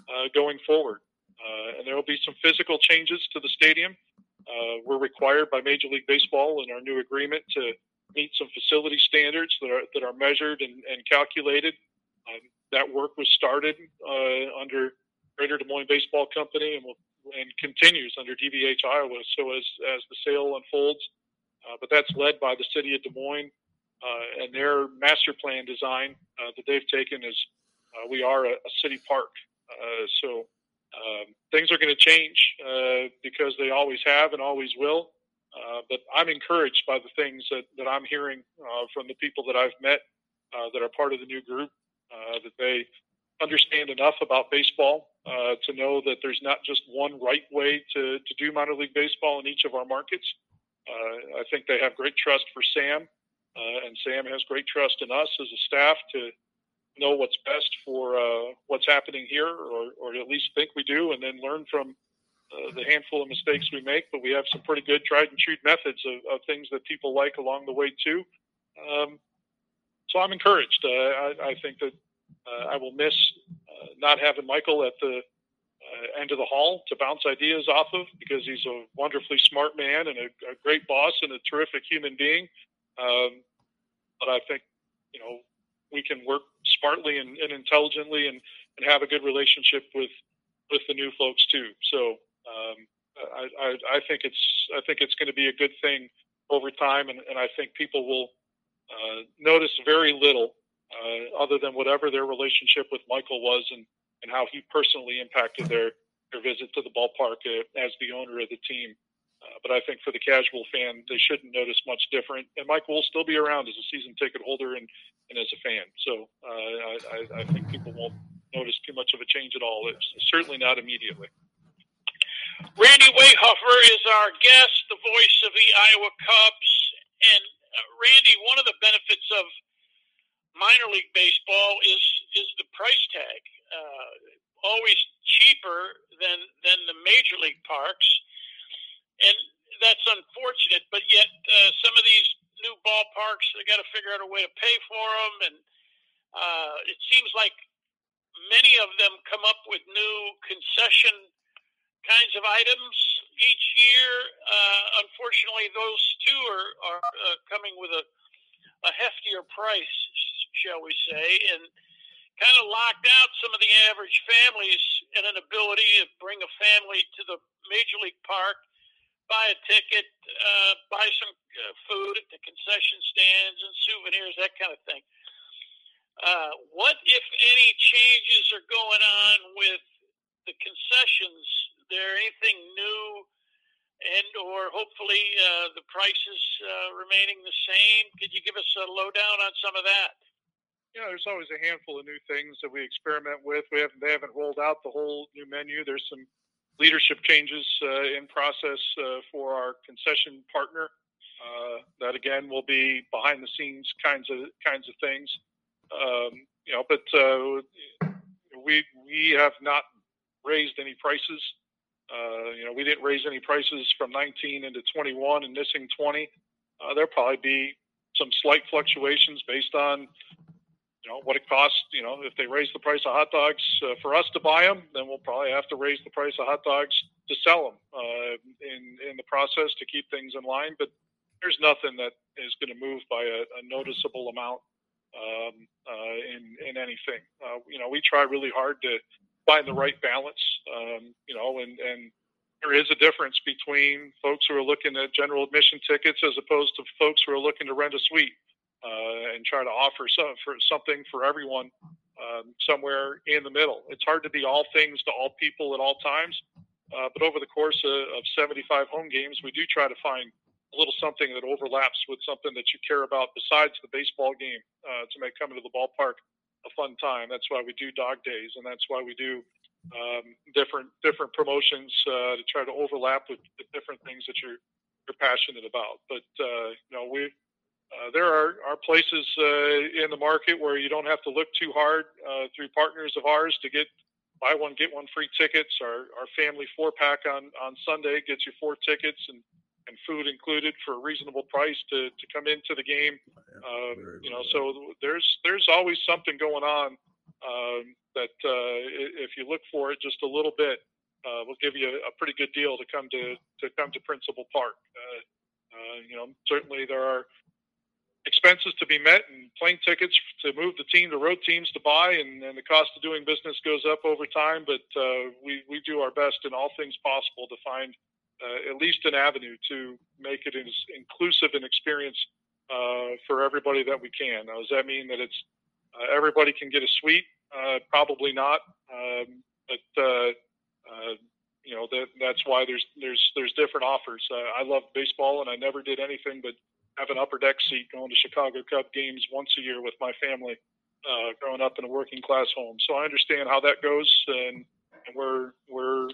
uh, going forward. Uh, and there will be some physical changes to the stadium. Uh, we're required by Major League Baseball in our new agreement to meet some facility standards that are that are measured and, and calculated. Um, that work was started uh, under Greater Des Moines Baseball Company, and will and continues under DBH Iowa. So as as the sale unfolds, uh, but that's led by the city of Des Moines uh, and their master plan design uh, that they've taken is we are a, a city park. So um, things are going to change uh, because they always have and always will. but I'm encouraged by the things that, that I'm hearing from the people that I've met that are part of the new group that they understand enough about baseball uh, to know that there's not just one right way to, to do minor league baseball in each of our markets. Uh, I think they have great trust for Sam, uh, and Sam has great trust in us as a staff to know what's best for uh, what's happening here, or, or at least think we do, and then learn from uh, the handful of mistakes we make. But we have some pretty good tried and true methods of, of things that people like along the way too. Um, so I'm encouraged. Uh, I, I think that uh, I will miss uh, not having Michael at the uh, end of the hall to bounce ideas off of because he's a wonderfully smart man and a, a great boss and a terrific human being. Um, but I think, you know, we can work smartly and, and intelligently and, and have a good relationship with with the new folks too. So um, I, I, I think it's I think it's going to be a good thing over time, and, and I think people will uh, notice very little uh, other than whatever their relationship with Michael was and, and how he personally impacted their their visit to the ballpark uh, as the owner of the team. Uh, but I think for the casual fan, they shouldn't notice much different. And Michael will still be around as a season ticket holder and, and as a fan. So uh, I, I think people won't notice too much of a change at all. It's certainly not immediately. Randy Wehofer is our guest, the voice of the Iowa Cubs. And uh, Randy, one of the benefits of minor league baseball is is the price tag. Uh, always cheaper than than the major league parks, and that's unfortunate. But yet, uh, some of these new ballparks they got to figure out a way to pay for them, and uh, it seems like many of them come up with new concession kinds of items each year. Uh, unfortunately, those two are, are uh, coming with a, a heftier price, shall we say, and kind of locked out some of the average families and an ability to bring a family to the major league park, buy a ticket, uh, buy some uh, food at the concession stands and souvenirs, that kind of thing. Uh, what, if any, changes are going on with the concessions? Is There anything new, and or hopefully uh, the prices uh, remaining the same? Could you give us a lowdown on some of that? know, there's always a handful of new things that we experiment with. We haven't they haven't rolled out the whole new menu. There's some leadership changes uh, in process uh, for our concession partner. Uh, that again will be behind the scenes kinds of kinds of things. Um, you know, but we we have not raised any prices. Uh, you know, we didn't raise any prices from 19 into 21 and missing 20. Uh, there'll probably be some slight fluctuations based on you know what it costs. You know, if they raise the price of hot dogs uh, for us to buy them, then we'll probably have to raise the price of hot dogs to sell them uh, in in the process to keep things in line. But there's nothing that is going to move by a, a noticeable amount um, uh, in in anything. Uh, you know, we try really hard to find the right balance. Um, you know, and and there is a difference between folks who are looking at general admission tickets as opposed to folks who are looking to rent a suite uh, and try to offer some, for something for everyone um, somewhere in the middle. It's hard to be all things to all people at all times, uh, but over the course of, of 75 home games, we do try to find a little something that overlaps with something that you care about besides the baseball game uh, to make coming to the ballpark a fun time. That's why we do dog days, and that's why we do um, different different promotions uh, to try to overlap with the different things that you're you're passionate about. But uh, you know, we uh, there are, are places uh, in the market where you don't have to look too hard uh, through partners of ours to get buy one get one free tickets. Our our family four pack on on Sunday gets you four tickets and and food included for a reasonable price to to come into the game. Um, you know, so there's there's always something going on um, that uh, if you look for it just a little bit, uh, will give you a, a, pretty good deal to come to to come to Principal Park. Uh, uh, you know, certainly there are expenses to be met and plane tickets to move the team to road teams to buy and, and the cost of doing business goes up over time. But uh, we, we do our best in all things possible to find uh, at least an avenue to make it as inclusive an experience uh, for everybody that we can. Now does that mean that it's uh, everybody can get a suite? Uh, probably not. Um, but uh, you know that that's why there's there's there's different offers. I love baseball and I never did anything but have an upper deck seat going to Chicago Cub games once a year with my family, uh, growing up in a working class home. So I understand how that goes, and, and we're we're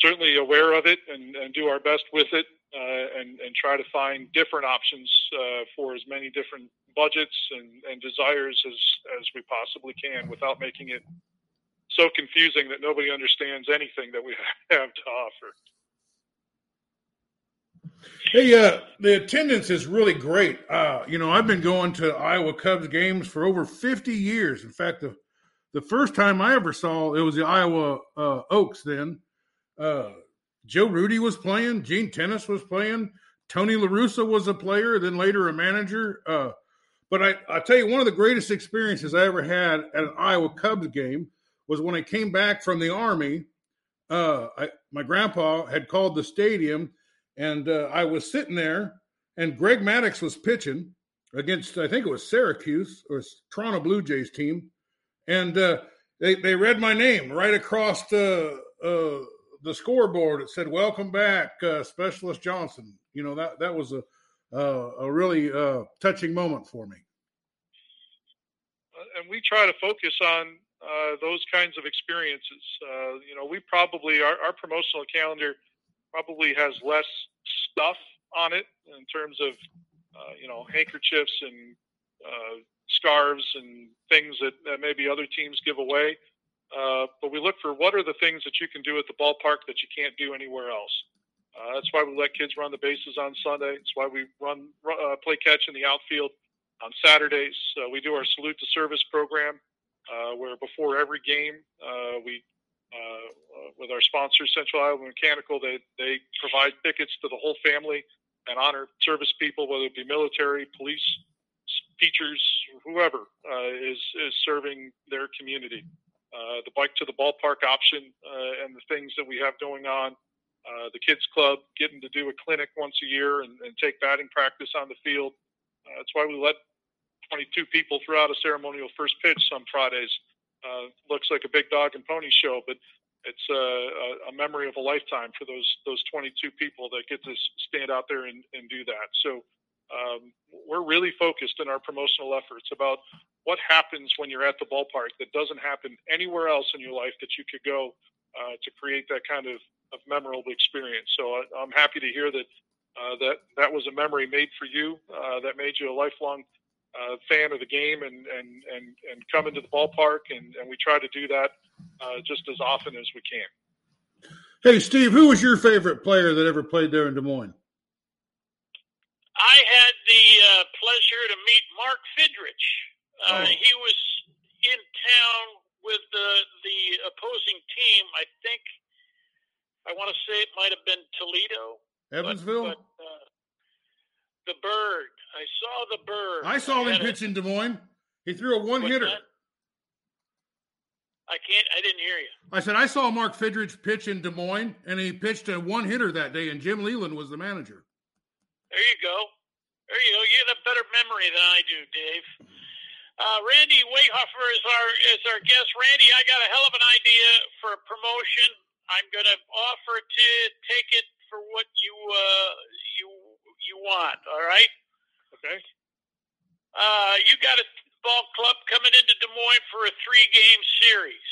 certainly aware of it and, and do our best with it, uh, and and try to find different options uh, for as many different budgets and, and desires as as we possibly can, without making it so confusing that nobody understands anything that we have to offer. Hey, uh, the attendance is really great. Uh, you know, I've been going to Iowa Cubs games for over 50 years. In fact, the the first time I ever saw it was the Iowa uh, Oaks. Then uh, Joe Rudi was playing, Gene Tenace was playing, Tony La Russa was a player, then later a manager. Uh, But I, I tell you, one of the greatest experiences I ever had at an Iowa Cubs game was when I came back from the Army. Uh, I, my grandpa had called the stadium, and uh, I was sitting there, and Greg Maddux was pitching against, I think it was Syracuse or Toronto Blue Jays team, and uh, they they read my name right across the uh, the scoreboard. It said, "Welcome back, uh, Specialist Johnson." You know that that was a a really uh, touching moment for me. And we try to focus on uh, those kinds of experiences. You know, we probably our, our, promotional calendar probably has less stuff on it in terms of uh, you know handkerchiefs and scarves and things that, that, maybe other teams give away. but we look for what are the things that you can do at the ballpark that you can't do anywhere else. Uh, that's why we let kids run the bases on Sunday. It's why we run uh, play catch in the outfield on Saturdays. Uh, we do our salute to service program, uh, where before every game uh, we, uh, with our sponsor Central Iowa Mechanical, they they provide tickets to the whole family and honor service people, whether it be military, police, teachers, whoever is is serving their community. the bike to the ballpark option and the things that we have going on uh, the kids club getting to do a clinic once a year and, and take batting practice on the field. Uh, that's why we let 22 people throw out a ceremonial first pitch some Fridays. Uh, looks like a big dog and pony show, but it's a, a memory of a lifetime for those those 22 people that get to stand out there and, and do that. So um, we're really focused in our promotional efforts about what happens when you're at the ballpark that doesn't happen anywhere else in your life that you could go uh, to create that kind of of memorable experience. So I, am happy to hear that uh, that that was a memory made for you, uh, that made you a lifelong uh, fan of the game, and and and and coming to the ballpark, and and we try to do that uh, just as often as we can. Hey, Steve, who was your favorite player that ever played there in Des Moines? I had the uh, pleasure to meet Mark Fidrych. Uh, oh. He was in town with the the opposing team. I think I want to say it might have been Toledo. Evansville? But, but, uh, the bird. I saw the bird. I saw him pitch in Des Moines. He threw a one hitter. I can't. I didn't hear you. I said I saw Mark Fidrych pitch in Des Moines, and he pitched a one hitter that day, and Jim Leyland was the manager. There you go. There you go. You have a better memory than I do, Dave. Uh, Randy Wehofer is our is our guest. Randy, I got a hell of an idea for a promotion I'm going to offer to take it for what you uh, you you want. All right. Okay. Uh, you got a ball club coming into Des Moines for a three game series.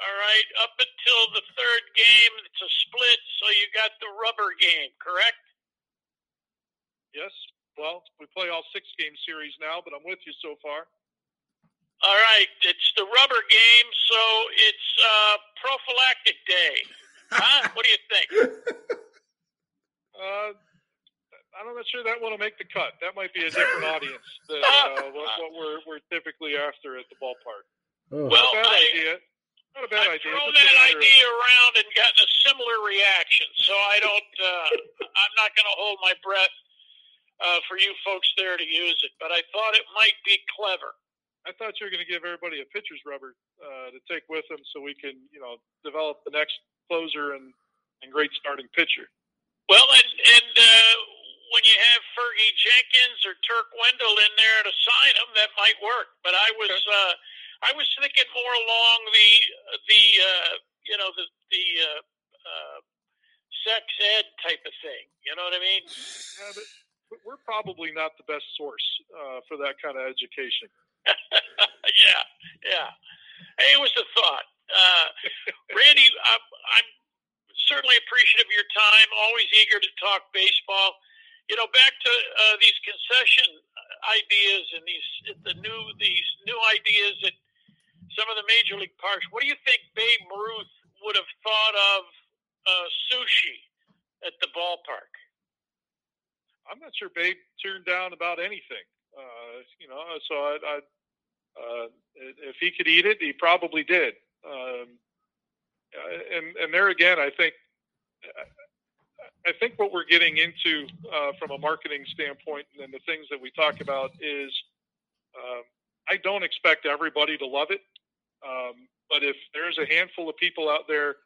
All right. Up until the third game, it's a split, so you got the rubber game. Correct. Yes. Well, we play all six game series now, but I'm with you so far. All right, it's the rubber game, so it's uh, prophylactic day. Huh? what do you think? Uh, I'm not sure that one will make the cut. That might be a different audience than uh, what, what, we're we're typically after at the ballpark. Oh. Well, Not a bad I, idea. Not a bad I've idea. thrown that idea of... around and gotten a similar reaction, so I don't. Uh, I'm not going to hold my breath uh, for you folks there to use it, but I thought it might be clever. I thought you were going to give everybody a pitcher's rubber uh, to take with them, so we can, you know, develop the next closer and, and great starting pitcher. Well, and and uh, when you have Fergie Jenkins or Turk Wendell in there to sign them, that might work. But I was uh, I was thinking more along the the uh, you know the the uh, uh, sex ed type of thing. You know what I mean? Yeah, but we're probably not the best source uh, for that kind of education. yeah, yeah. Hey, it was a thought. Uh, Randy, I'm, I'm certainly appreciative of your time. Always eager to talk baseball. You know, back to uh, these concession ideas and these the new these new ideas that some of the major league parks. What do you think Babe Ruth would have thought of uh, sushi at the ballpark? I'm not sure Babe turned down about anything. Uh, you know, so I, I uh, if he could eat it, he probably did. Um, and and there again, I think I think what we're getting into uh, from a marketing standpoint, and the things that we talk about is Um, I don't expect everybody to love it, um, but if there's a handful of people out there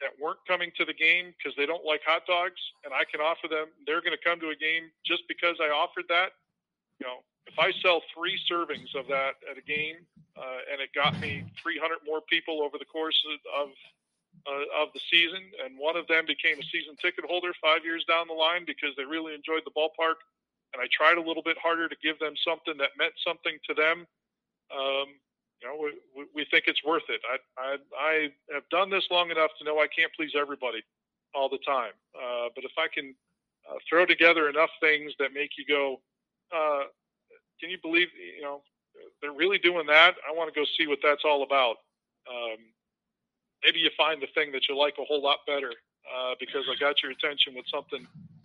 that weren't coming to the game because they don't like hot dogs, and I can offer them, they're going to come to a game just because I offered that. You know, if I sell three servings of that at a game, uh, and it got me 300 more people over the course of uh, of the season, and one of them became a season ticket holder five years down the line because they really enjoyed the ballpark, and I tried a little bit harder to give them something that meant something to them. Um, you know, we, we think it's worth it. I, I, I have done this long enough to know I can't please everybody all the time. Uh, but if I can uh, throw together enough things that make you go, uh, can you believe, you know, they're really doing that? I want to go see what that's all about. Um, maybe you find the thing that you like a whole lot better uh, because I got your attention with something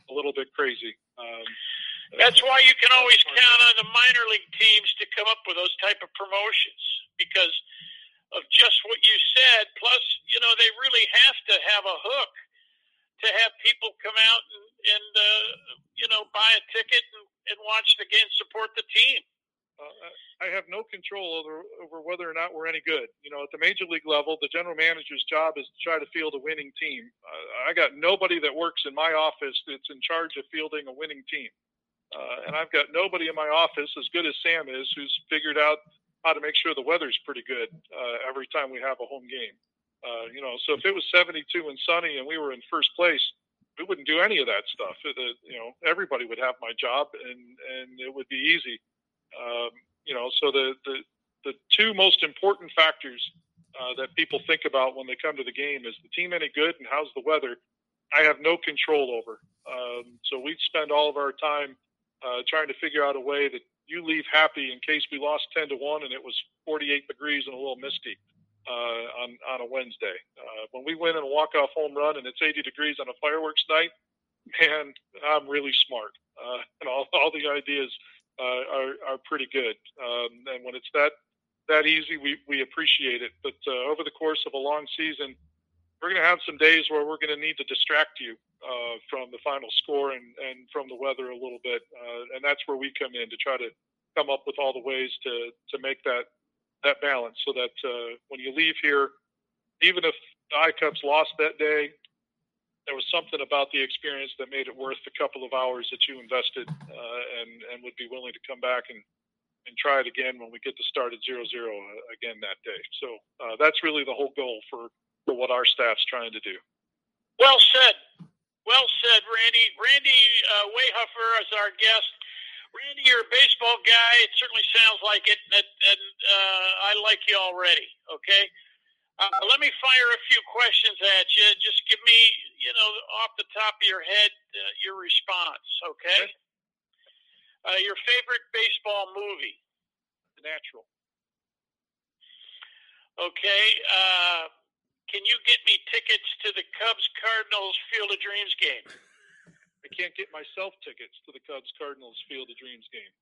a little bit crazy. Um, that's why you can always count on the minor league teams to come up with those type of promotions because of just what you said. Plus, you know, they really have to have a hook to have people come out and, and uh, you know, buy a ticket and, and watch the game, support the team. Uh, I have no control over, over whether or not we're any good. You know, at the major league level, the general manager's job is to try to field a winning team. Uh, I got nobody that works in my office that's in charge of fielding a winning team. Uh, and I've got nobody in my office as good as Sam is who's figured out how to make sure the weather's pretty good uh, every time we have a home game. Uh, you know, so if it was 72 and sunny and we were in first place, we wouldn't do any of that stuff. You know, everybody would have my job and, and it would be easy. Um, you know, so the, the, the two most important factors uh, that people think about when they come to the game is the team any good and how's the weather. I have no control over. Um, so we spend all of our time uh, trying to figure out a way that you leave happy in case we lost 10 to 1 and it was 48 degrees and a little misty uh, on, on a Wednesday. Uh, when we win in a walk off home run and it's 80 degrees on a fireworks night, man, I'm really smart. Uh, and all, all the ideas are, are pretty good. Um, and when it's that, that easy, we, we appreciate it. But uh, over the course of a long season, we're going to have some days where we're going to need to distract you uh, from the final score and, and from the weather a little bit. Uh, and that's where we come in to try to come up with all the ways to, to make that, that balance so that uh, when you leave here, even if the I-Cubs lost that day, there was something about the experience that made it worth the couple of hours that you invested uh, and, and would be willing to come back and, and try it again when we get to start at zero zero uh, again that day. So uh, that's really the whole goal for, for what our staff's trying to do. Well said. Well said, Randy. Randy uh, Wehofer as our guest. Randy, you're a baseball guy. It certainly sounds like it, and, and uh, I like you already. Okay. Uh, let me fire a few questions at you. Just give me, you know, off the top of your head, uh, your response, okay? Uh, your favorite baseball movie? The Natural. Okay. Uh, can you get me tickets to the Cubs Cardinals Field of Dreams game? I can't get myself tickets to the Cubs Cardinals Field of Dreams game.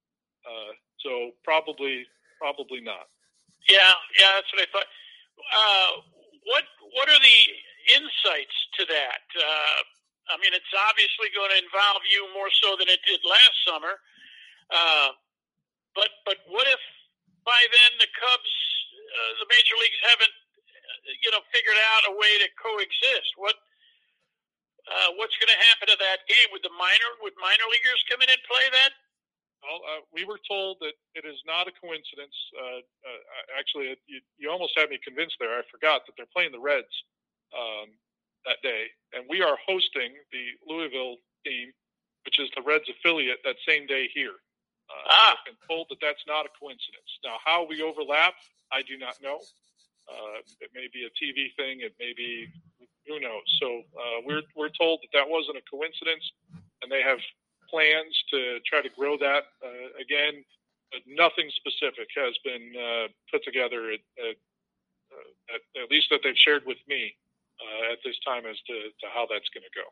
Uh, so probably, probably not. Yeah, yeah, that's what I thought. Uh, what what are the insights to that? Uh, I mean, it's obviously going to involve you more so than it did last summer. Uh, but but what if by then the Cubs, uh, the major leagues haven't, uh, you know, figured out a way to coexist? What uh, what's going to happen to that game? Would the minor would minor leaguers come in and play that? Well, uh, we were told that it is not a coincidence. Uh, uh, actually, it, you, you, almost had me convinced there. I forgot that they're playing the Reds um, that day, and we are hosting the Louisville team, which is the Reds affiliate, that same day here. Uh, ah. I've been told that that's not a coincidence. Now, how we overlap, I do not know. Uh, it may be a TV thing. It may be who knows. So uh, we're we're told that that wasn't a coincidence, and they have plans to try to grow that uh, again, but nothing specific has been uh, put together at, at, uh, at, at, least that they've shared with me uh, at this time as to, to how that's going to go.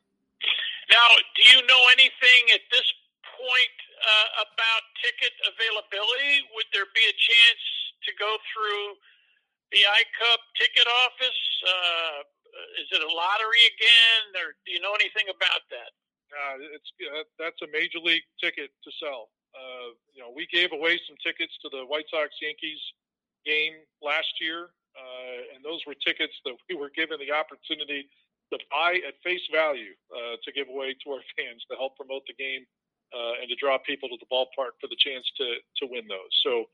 Now, do you know anything at this point uh, about ticket availability? Would there be a chance to go through the I-Cub ticket office? Is it a lottery again, or do you know anything about that? Uh, it's uh, that's a major league ticket to sell. Uh, you know, we gave away some tickets to the White Sox Yankees game last year, uh, and those were tickets that we were given the opportunity to buy at face value uh, to give away to our fans to help promote the game uh, and to draw people to the ballpark for the chance to to win those. So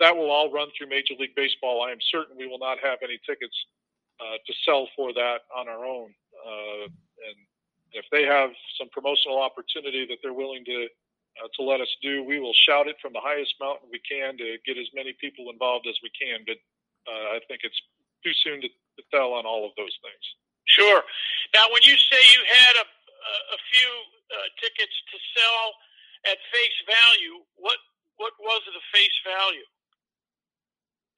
that will all run through Major League Baseball. I am certain we will not have any tickets to sell for that on our own. And if they have some promotional opportunity that they're willing to uh, to let us do, we will shout it from the highest mountain we can to get as many people involved as we can. But uh, I think it's too soon to, to tell on all of those things. Sure. Now, when you say you had a a few uh, tickets to sell at face value, what what was the face value?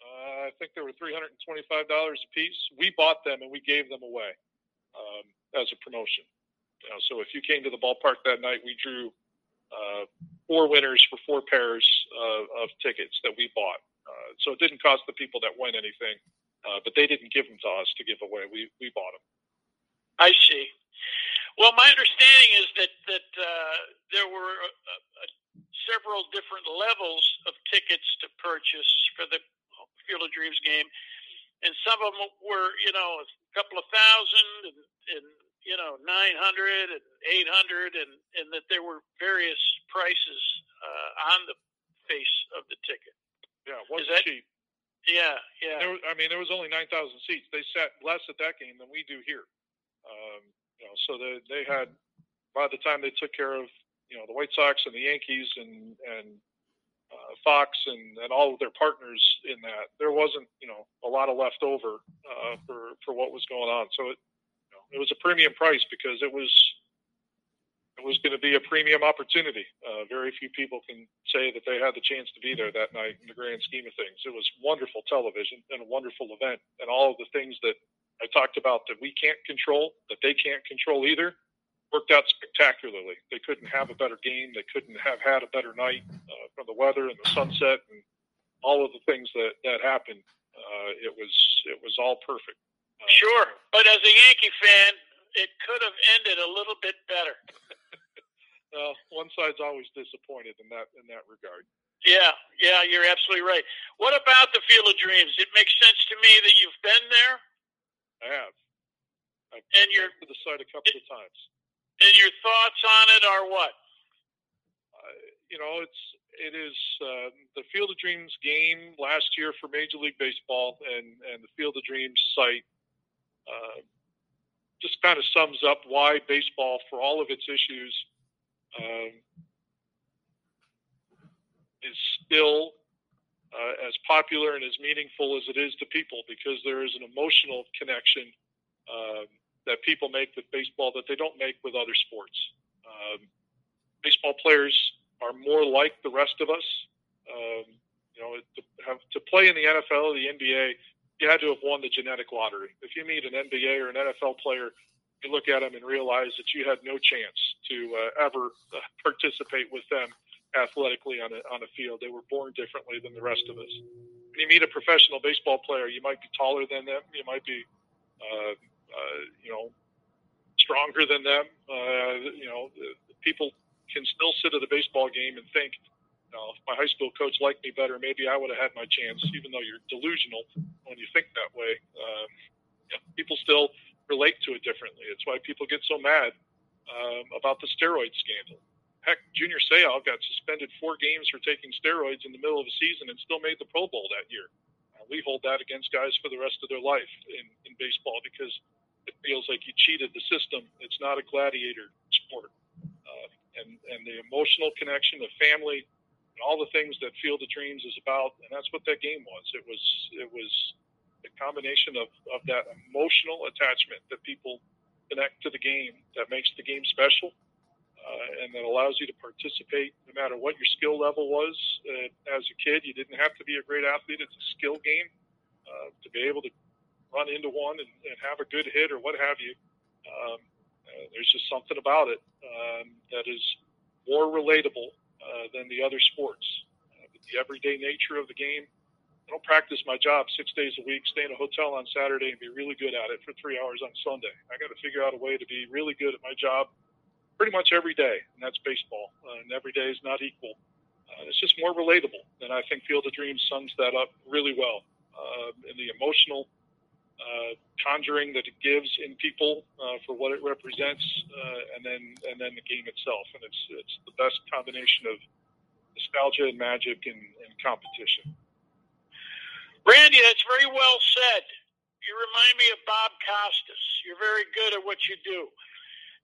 Uh, I think they were three hundred and twenty-five dollars a piece. We bought them and we gave them away um, as a promotion. Know, so if you came to the ballpark that night, we drew uh, four winners for four pairs uh, of tickets that we bought. Uh, so it didn't cost the people that won anything, uh, but they didn't give them to us to give away. We we bought them. I see. Well, my understanding is that that uh, there were uh, uh, several different levels of tickets to purchase for the Field of Dreams game, and some of them were, you know, a couple of thousand and, and you know, nine hundred and and eight hundred, and and that there were various prices uh, on the face of the ticket. Yeah, it wasn't that, cheap. Yeah, yeah. There, I mean, there was only nine thousand seats. They sat less at that game than we do here. Um, you know, so they they had by the time they took care of you know the White Sox and the Yankees and and uh, Fox and and all of their partners in that, there wasn't you know a lot of left over uh, for for what was going on. So it it was a premium price because it was it was going to be a premium opportunity. Uh, very few people can say that they had the chance to be there that night in the grand scheme of things. It was wonderful television and a wonderful event, and all of the things that I talked about that we can't control, that they can't control either, worked out spectacularly. They couldn't have a better game. They couldn't have had a better night uh, from the weather and the sunset and all of the things that that happened. Uh, it was it was all perfect. Sure, but as a Yankee fan, it could have ended a little bit better. well, one side's always disappointed in that in that regard. Yeah, yeah, you're absolutely right. What about the Field of Dreams? It makes sense to me that you've been there. I have. I've and you're to the site a couple it, of times. And your thoughts on it are what? Uh, you know, it's it is uh, the Field of Dreams game last year for Major League Baseball, and and the Field of Dreams site uh, just kind of sums up why baseball, for all of its issues, um, is still uh, as popular and as meaningful as it is to people because there is an emotional connection um, that people make with baseball that they don't make with other sports. Um, baseball players are more like the rest of us. Um, you know, to have to play in the NFL the NBA, you had to have won the genetic lottery. If you meet an NBA or an NFL player, you look at them and realize that you had no chance to uh, ever uh, participate with them athletically on a, on a field. They were born differently than the rest of us. When you meet a professional baseball player, you might be taller than them, you might be, uh, uh, you know, stronger than them. Uh, you know, people can still sit at a baseball game and think, know, if my high school coach liked me better, maybe I would have had my chance, even though you're delusional when you think that way. Um, you people still relate to it differently. It's why people get so mad um, about the steroid scandal. Heck, Junior Seau got suspended four games for taking steroids in the middle of a season and still made the Pro Bowl that year. Uh, we hold that against guys for the rest of their life in, in baseball because it feels like you cheated the system. It's not a gladiator sport. Uh, and, and the emotional connection, the family, all the things that Field of Dreams is about, and that's what that game was. It was it was a combination of, of that emotional attachment that people connect to the game that makes the game special uh, and that allows you to participate no matter what your skill level was. Uh, as a kid, you didn't have to be a great athlete. It's a skill game. Uh, to be able to run into one and, and have a good hit or what have you, um, uh, there's just something about it um, that is more relatable uh, than the other sports. Uh, the everyday nature of the game. I don't practice my job six days a week, stay in a hotel on Saturday, and be really good at it for three hours on Sunday. I got to figure out a way to be really good at my job pretty much every day, and that's baseball. Uh, and every day is not equal. Uh, it's just more relatable, and I think Field of Dreams sums that up really well. Uh, in the emotional uh, conjuring that it gives in people uh, for what it represents, uh, and then and then the game itself, and it's it's the best combination of nostalgia and magic and, and competition. Randy, that's very well said. You remind me of Bob Costas. You're very good at what you do.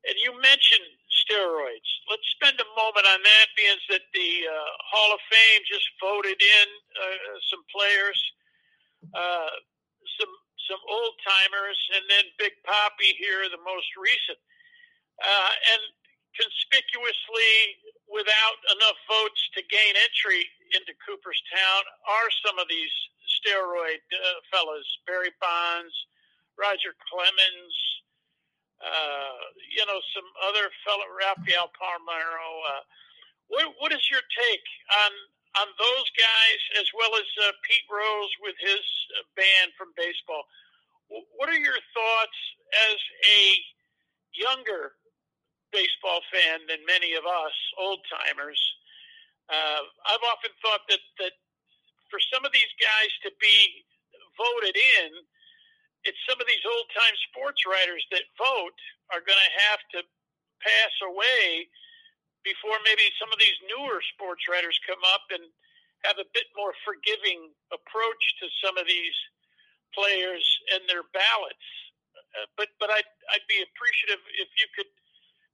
And you mentioned steroids. Let's spend a moment on that, being that the uh, Hall of Fame just voted in uh, some players, uh, some some old timers, and then Big Papi here, the most recent. Uh, and conspicuously, without enough votes to gain entry into Cooperstown, are some of these steroid uh, fellas Barry Bonds, Roger Clemens, uh, you know, some other fellow, Rafael Palmeiro. Uh, what, what is your take on on those guys, as well as uh, Pete Rose with his uh, band from baseball? What are your thoughts as a younger baseball fan than many of us old timers? Uh, I've often thought that that for some of these guys to be voted in, it's some of these old time sports writers that vote are going to have to pass away before maybe some of these newer sports writers come up and have a bit more forgiving approach to some of these players and their ballots. Uh, but but I'd I'd be appreciative if you could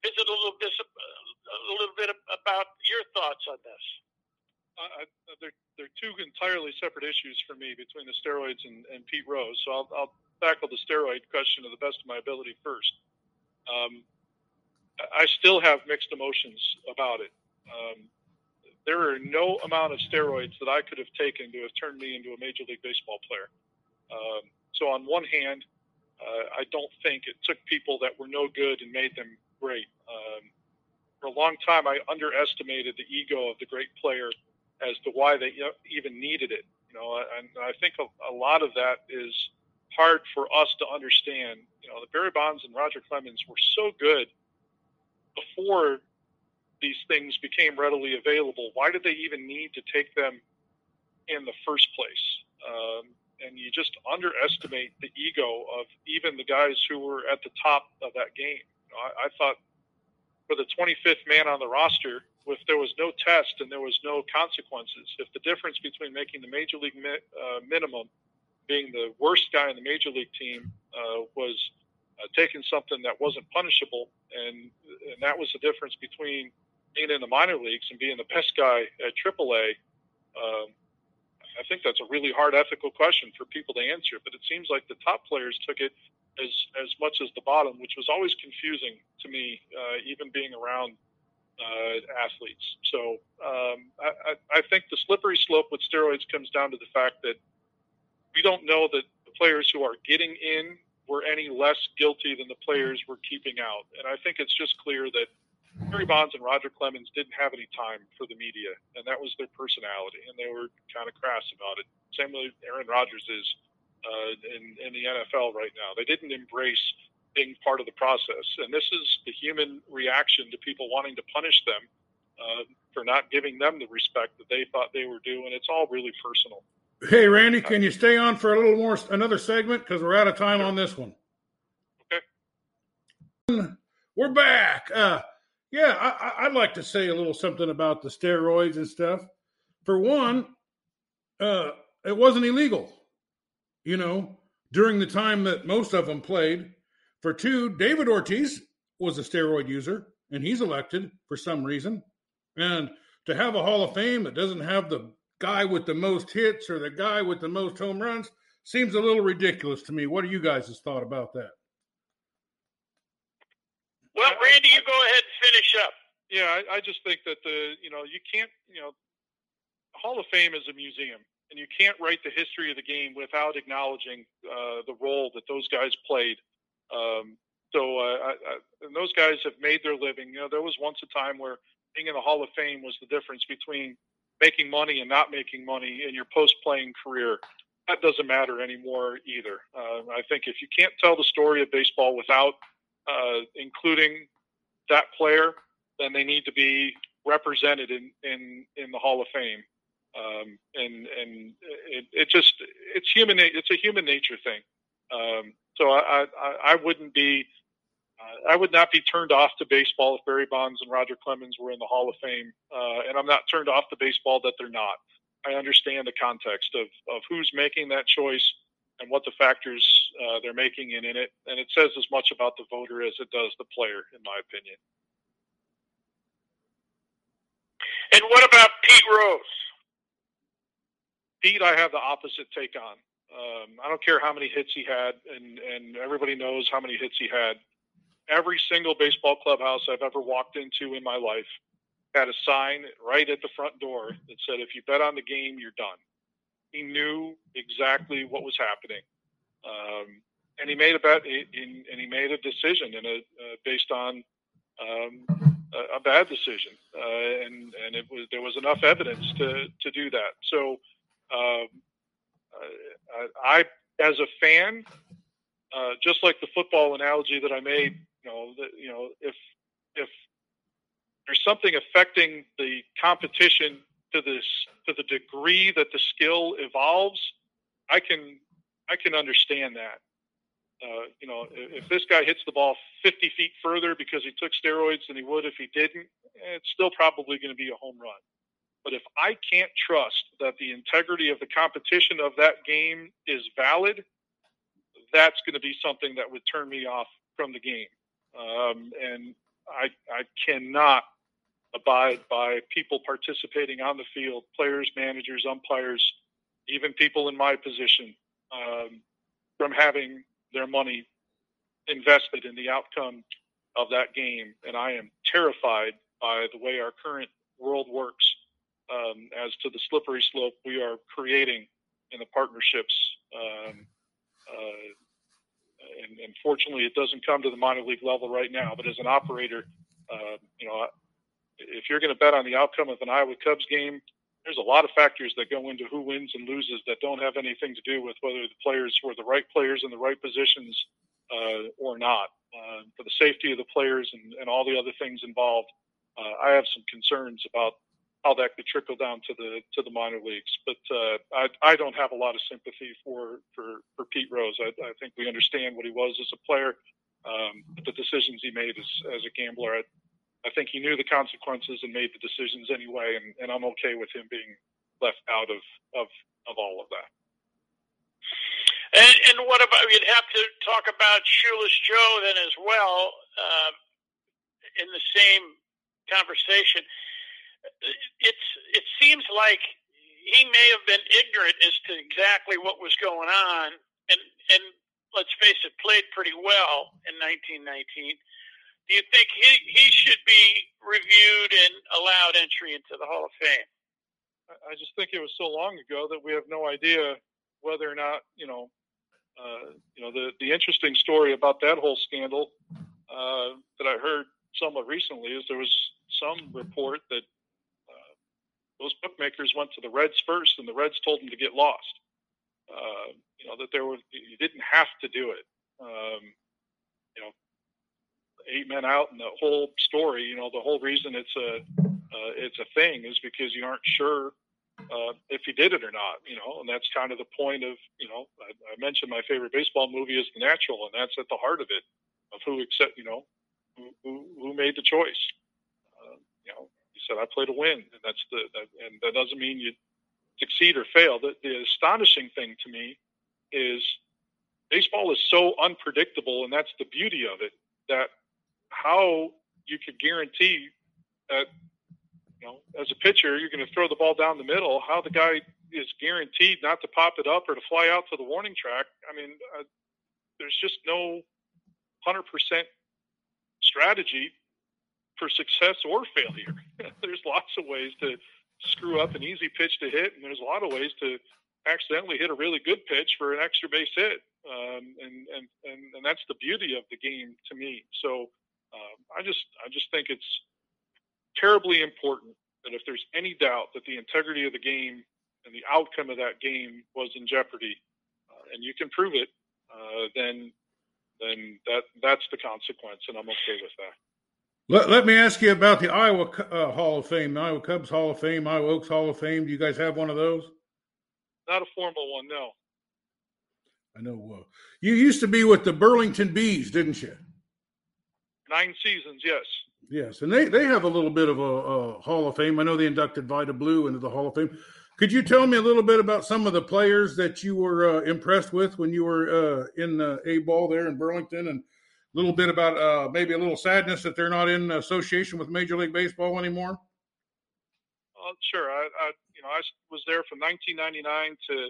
visit a little bit a little bit about your thoughts on this uh, they're they're two entirely separate issues for me between the steroids and, and Pete Rose. So I'll, I'll tackle the steroid question to the best of my ability first. Um, I still have mixed emotions about it. Um, there are no amount of steroids that I could have taken to have turned me into a major league baseball player. Um, so on one hand, uh, I don't think it took people that were no good and made them great. Um, for a long time, I underestimated the ego of the great player as to why they even needed it. You know, and I think a, a lot of that is hard for us to understand. You know, the Barry Bonds and Roger Clemens were so good before these things became readily available. Why did they even need to take them in the first place? Um, and you just underestimate the ego of even the guys who were at the top of that game. You know, I, I thought for the 25th man on the roster, if there was no test and there was no consequences, if the difference between making the major league mi- uh, minimum, being the worst guy in the major league team, uh, was uh, taking something that wasn't punishable, and and that was the difference between being in the minor leagues and being the best guy at AAA. Um, I think that's a really hard ethical question for people to answer, but it seems like the top players took it as as much as the bottom, which was always confusing to me, uh, even being around uh, athletes. So um, I, I, think the slippery slope with steroids comes down to the fact that we don't know that the players who are getting in were any less guilty than the players we're keeping out. And I think it's just clear that Barry Bonds and Roger Clemens didn't have any time for the media, and that was their personality, and they were kind of crass about it. Same with Aaron Rodgers is uh, in, in the NFL right now. They didn't embrace being part of the process. And this is the human reaction to people wanting to punish them uh, for not giving them the respect that they thought they were due. And it's all really personal. Hey, Randy, can you stay on for a little more, another segment? Because we're out of time sure. on this one. Okay. We're back. Uh, yeah, I, would like to say a little something about the steroids and stuff. For one, uh, it wasn't illegal, you know, during the time that most of them played. For two, David Ortiz was a steroid user, and he's elected for some reason. And to have a Hall of Fame that doesn't have the guy with the most hits or the guy with the most home runs seems a little ridiculous to me. What are you guys' thought about that? Well, Randy, you go ahead and finish up. Yeah, I, I just think that the you know you can't you know Hall of Fame is a museum, and you can't write the history of the game without acknowledging uh, the role that those guys played um, so uh, I, I, and those guys have made their living. You know, there was once a time where being in the Hall of Fame was the difference between making money and not making money in your post-playing career. That doesn't matter anymore either. Uh, I think if you can't tell the story of baseball without uh, including that player, then they need to be represented in in in the Hall of Fame. Um, and and it, it just it's human it's a human nature thing. Um, so I, I I wouldn't be uh, I would not be turned off to baseball if Barry Bonds and Roger Clemens were in the Hall of Fame, uh, and I'm not turned off to baseball that they're not. I understand the context of of who's making that choice and what the factors uh, they're making in, in it, and it says as much about the voter as it does the player, in my opinion. And what about Pete Rose? Pete, I have the opposite take on. Um, I don't care how many hits he had, and and everybody knows how many hits he had. Every single baseball clubhouse I've ever walked into in my life had a sign right at the front door that said, "If you bet on the game, you're done." He knew exactly what was happening, um, and he made a bet, and he made a decision, and a, uh, based on um, a, a, bad decision, uh, and and it was there was enough evidence to to do that. So um, uh, I, as a fan, uh, just like the football analogy that I made, you know, that, you know, if if there's something affecting the competition to this to the degree that the skill evolves, I can I can understand that. Uh, you know, if, if this guy hits the ball 50 feet further because he took steroids than he would if he didn't, it's still probably going to be a home run. But if I can't trust that the integrity of the competition of that game is valid, that's going to be something that would turn me off from the game. Um, and I, I cannot abide by people participating on the field, players, managers, umpires, even people in my position, um, from having their money invested in the outcome of that game. And I am terrified by the way our current world works um, as to the slippery slope we are creating in the partnerships. Um, uh, and, and, fortunately, it doesn't come to the minor league level right now. But as an operator, uh, you know, if you're going to bet on the outcome of an Iowa Cubs game, there's a lot of factors that go into who wins and loses that don't have anything to do with whether the players were the right players in the right positions uh, or not. Uh, for the safety of the players and, and all the other things involved, uh, I have some concerns about how that could trickle down to the to the minor leagues. But uh, I I don't have a lot of sympathy for for for Pete Rose. I, I think we understand what he was as a player, um, the decisions he made as as a gambler. I, I think he knew the consequences and made the decisions anyway, and, and I'm okay with him being left out of of of all of that. And, and what about you'd have to talk about Shoeless Joe then as well uh, in the same conversation it's it seems like he may have been ignorant as to exactly what was going on, and and let's face it, played pretty well in 1919. Do you think he he should be reviewed and allowed entry into the Hall of Fame? I just think it was so long ago that we have no idea whether or not you know. Uh, you know the the interesting story about that whole scandal uh, that I heard somewhat recently is there was some report that those bookmakers went to the Reds first, and the Reds told them to get lost. Uh, you know that there was you didn't have to do it. Um, you know, eight men out, and the whole story. You know, the whole reason it's a uh, it's a thing is because you aren't sure uh, if he did it or not. You know, and that's kind of the point of you know I, I mentioned my favorite baseball movie is The Natural, and that's at the heart of it of who accept you know who who, who made the choice. Uh, you know, said, I play to win, and that's the that, and that doesn't mean you succeed or fail. The, the astonishing thing to me is baseball is so unpredictable, and that's the beauty of it. That how you could guarantee that you know as a pitcher you're going to throw the ball down the middle. How the guy is guaranteed not to pop it up or to fly out to the warning track. I mean, uh, there's just no hundred percent strategy for success or failure. there's lots of ways to screw up an easy pitch to hit, and there's a lot of ways to accidentally hit a really good pitch for an extra base hit. Um, and, and, and, and that's the beauty of the game to me. So um, I just I just think it's terribly important that if there's any doubt that the integrity of the game and the outcome of that game was in jeopardy, uh, and you can prove it, uh, then then that that's the consequence, and I'm okay with that. Let, let me ask you about the Iowa uh, Hall of Fame, the Iowa Cubs Hall of Fame, Iowa Oaks Hall of Fame. Do you guys have one of those? Not a formal one, no. I know. Uh, you used to be with the Burlington Bees, didn't you? Nine seasons, yes. Yes, and they, they have a little bit of a, a, Hall of Fame. I know they inducted Vida Blue into the Hall of Fame. Could you tell me a little bit about some of the players that you were uh, impressed with when you were uh, in the A ball there in Burlington, and little bit about uh, maybe a little sadness that they're not in association with Major League Baseball anymore? Uh, sure. I, I, you know I was there from 1999 to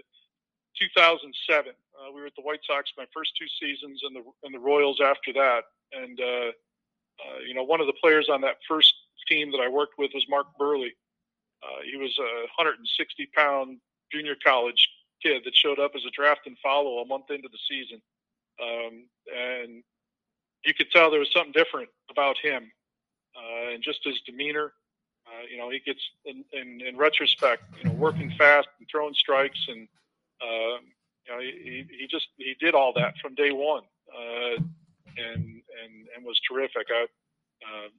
2007. Uh, we were at the White Sox my first two seasons, and the and the Royals after that. And uh, uh, you know, one of the players on that first team that I worked with was Mark Buehrle. He was a 160 pound junior college kid that showed up as a draft and follow a month into the season, um, and you could tell there was something different about him, uh, and just his demeanor. Uh, you know, he gets in, in, in retrospect, you know, working fast and throwing strikes and um, you know, he, he just he did all that from day one, uh, and and and was terrific. I, uh,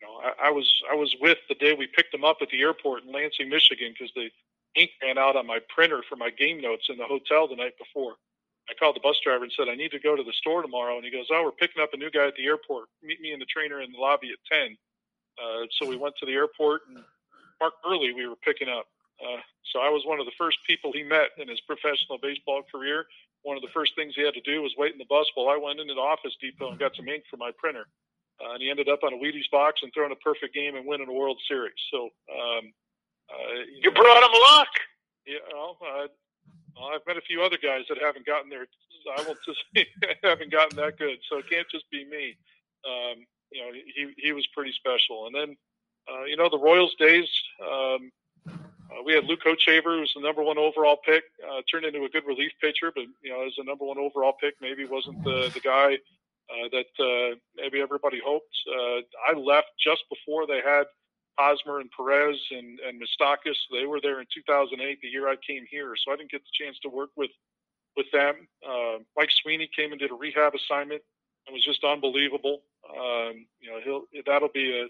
you know, I, I was I was with the day we picked him up at the airport in Lansing, Michigan, because the ink ran out on my printer for my game notes in the hotel the night before. I called the bus driver and said I need to go to the store tomorrow, and he goes, "Oh, we're picking up a new guy at the airport. Meet me and the trainer in the lobby at 10. Uh, so we went to the airport, and Mark Buehrle we were picking up. Uh, so I was one of the first people he met in his professional baseball career. One of the first things he had to do was wait in the bus while I went into the Office Depot and got some ink for my printer. Uh, and he ended up on a Wheaties box and throwing a perfect game and winning a World Series. So um, uh, you, brought him luck. Yeah, well, uh, well, I've met a few other guys that haven't gotten there. I won't just haven't gotten that good. So it can't just be me. Um, you know, he he was pretty special. And then, uh, you know, the Royals days. Um, uh, we had Luke Hochevar, who was the number one overall pick, uh, turned into a good relief pitcher, but you know, as a number one overall pick, maybe wasn't the the guy uh, that uh, maybe everybody hoped. Uh, I left just before they had Hosmer and Perez and and Moustakas. They were there in 2008, the year I came here, so I didn't get the chance to work with with them. Uh, Mike Sweeney came and did a rehab assignment and was just unbelievable. Um, you know, he'll that'll be a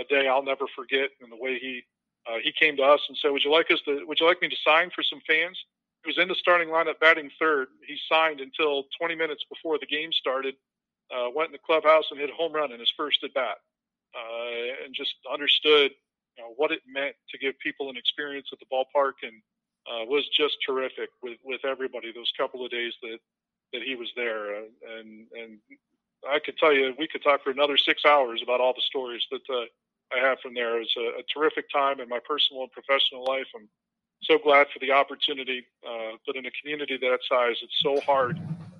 a day I'll never forget, and the way he uh, he came to us and said, "Would you like us to? Would you like me to sign for some fans?" He was in the starting lineup batting third. He signed until 20 minutes before the game started. Uh, went in the clubhouse and hit a home run in his first at bat, uh, and just understood you know, what it meant to give people an experience at the ballpark, and uh, was just terrific with with everybody those couple of days that that he was there. Uh, and and I could tell you, we could talk for another six hours about all the stories that uh, I have from there. It was a, a, terrific time in my personal and professional life. I'm so glad for the opportunity, uh, but in a community that size, it's so hard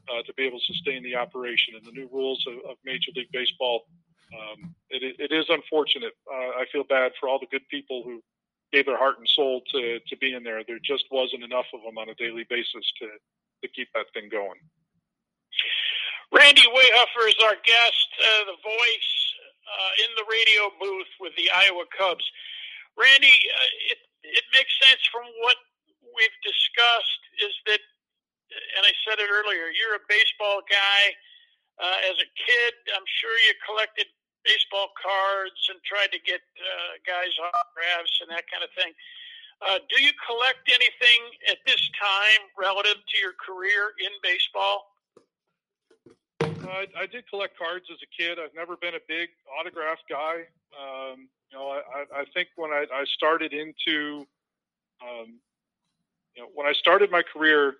uh, to be able to sustain the operation and the new rules of, of Major League Baseball. Um, it, it is unfortunate. Uh, I feel bad for all the good people who gave their heart and soul to, to be in there. There just wasn't enough of them on a daily basis to, to keep that thing going. Randy Wehofer is our guest, uh, the voice uh, in the radio booth with the Iowa Cubs. Randy, uh, it it makes sense from what we've discussed is that, and I said it earlier, you're a baseball guy. Uh, as a kid, I'm sure you collected baseball cards and tried to get uh, guys autographs and that kind of thing. Uh, do you collect anything at this time relative to your career in baseball? I, I did collect cards as a kid. I've never been a big autograph guy. Um, you know, I, I think when I, I started into, um, you know, when I started my career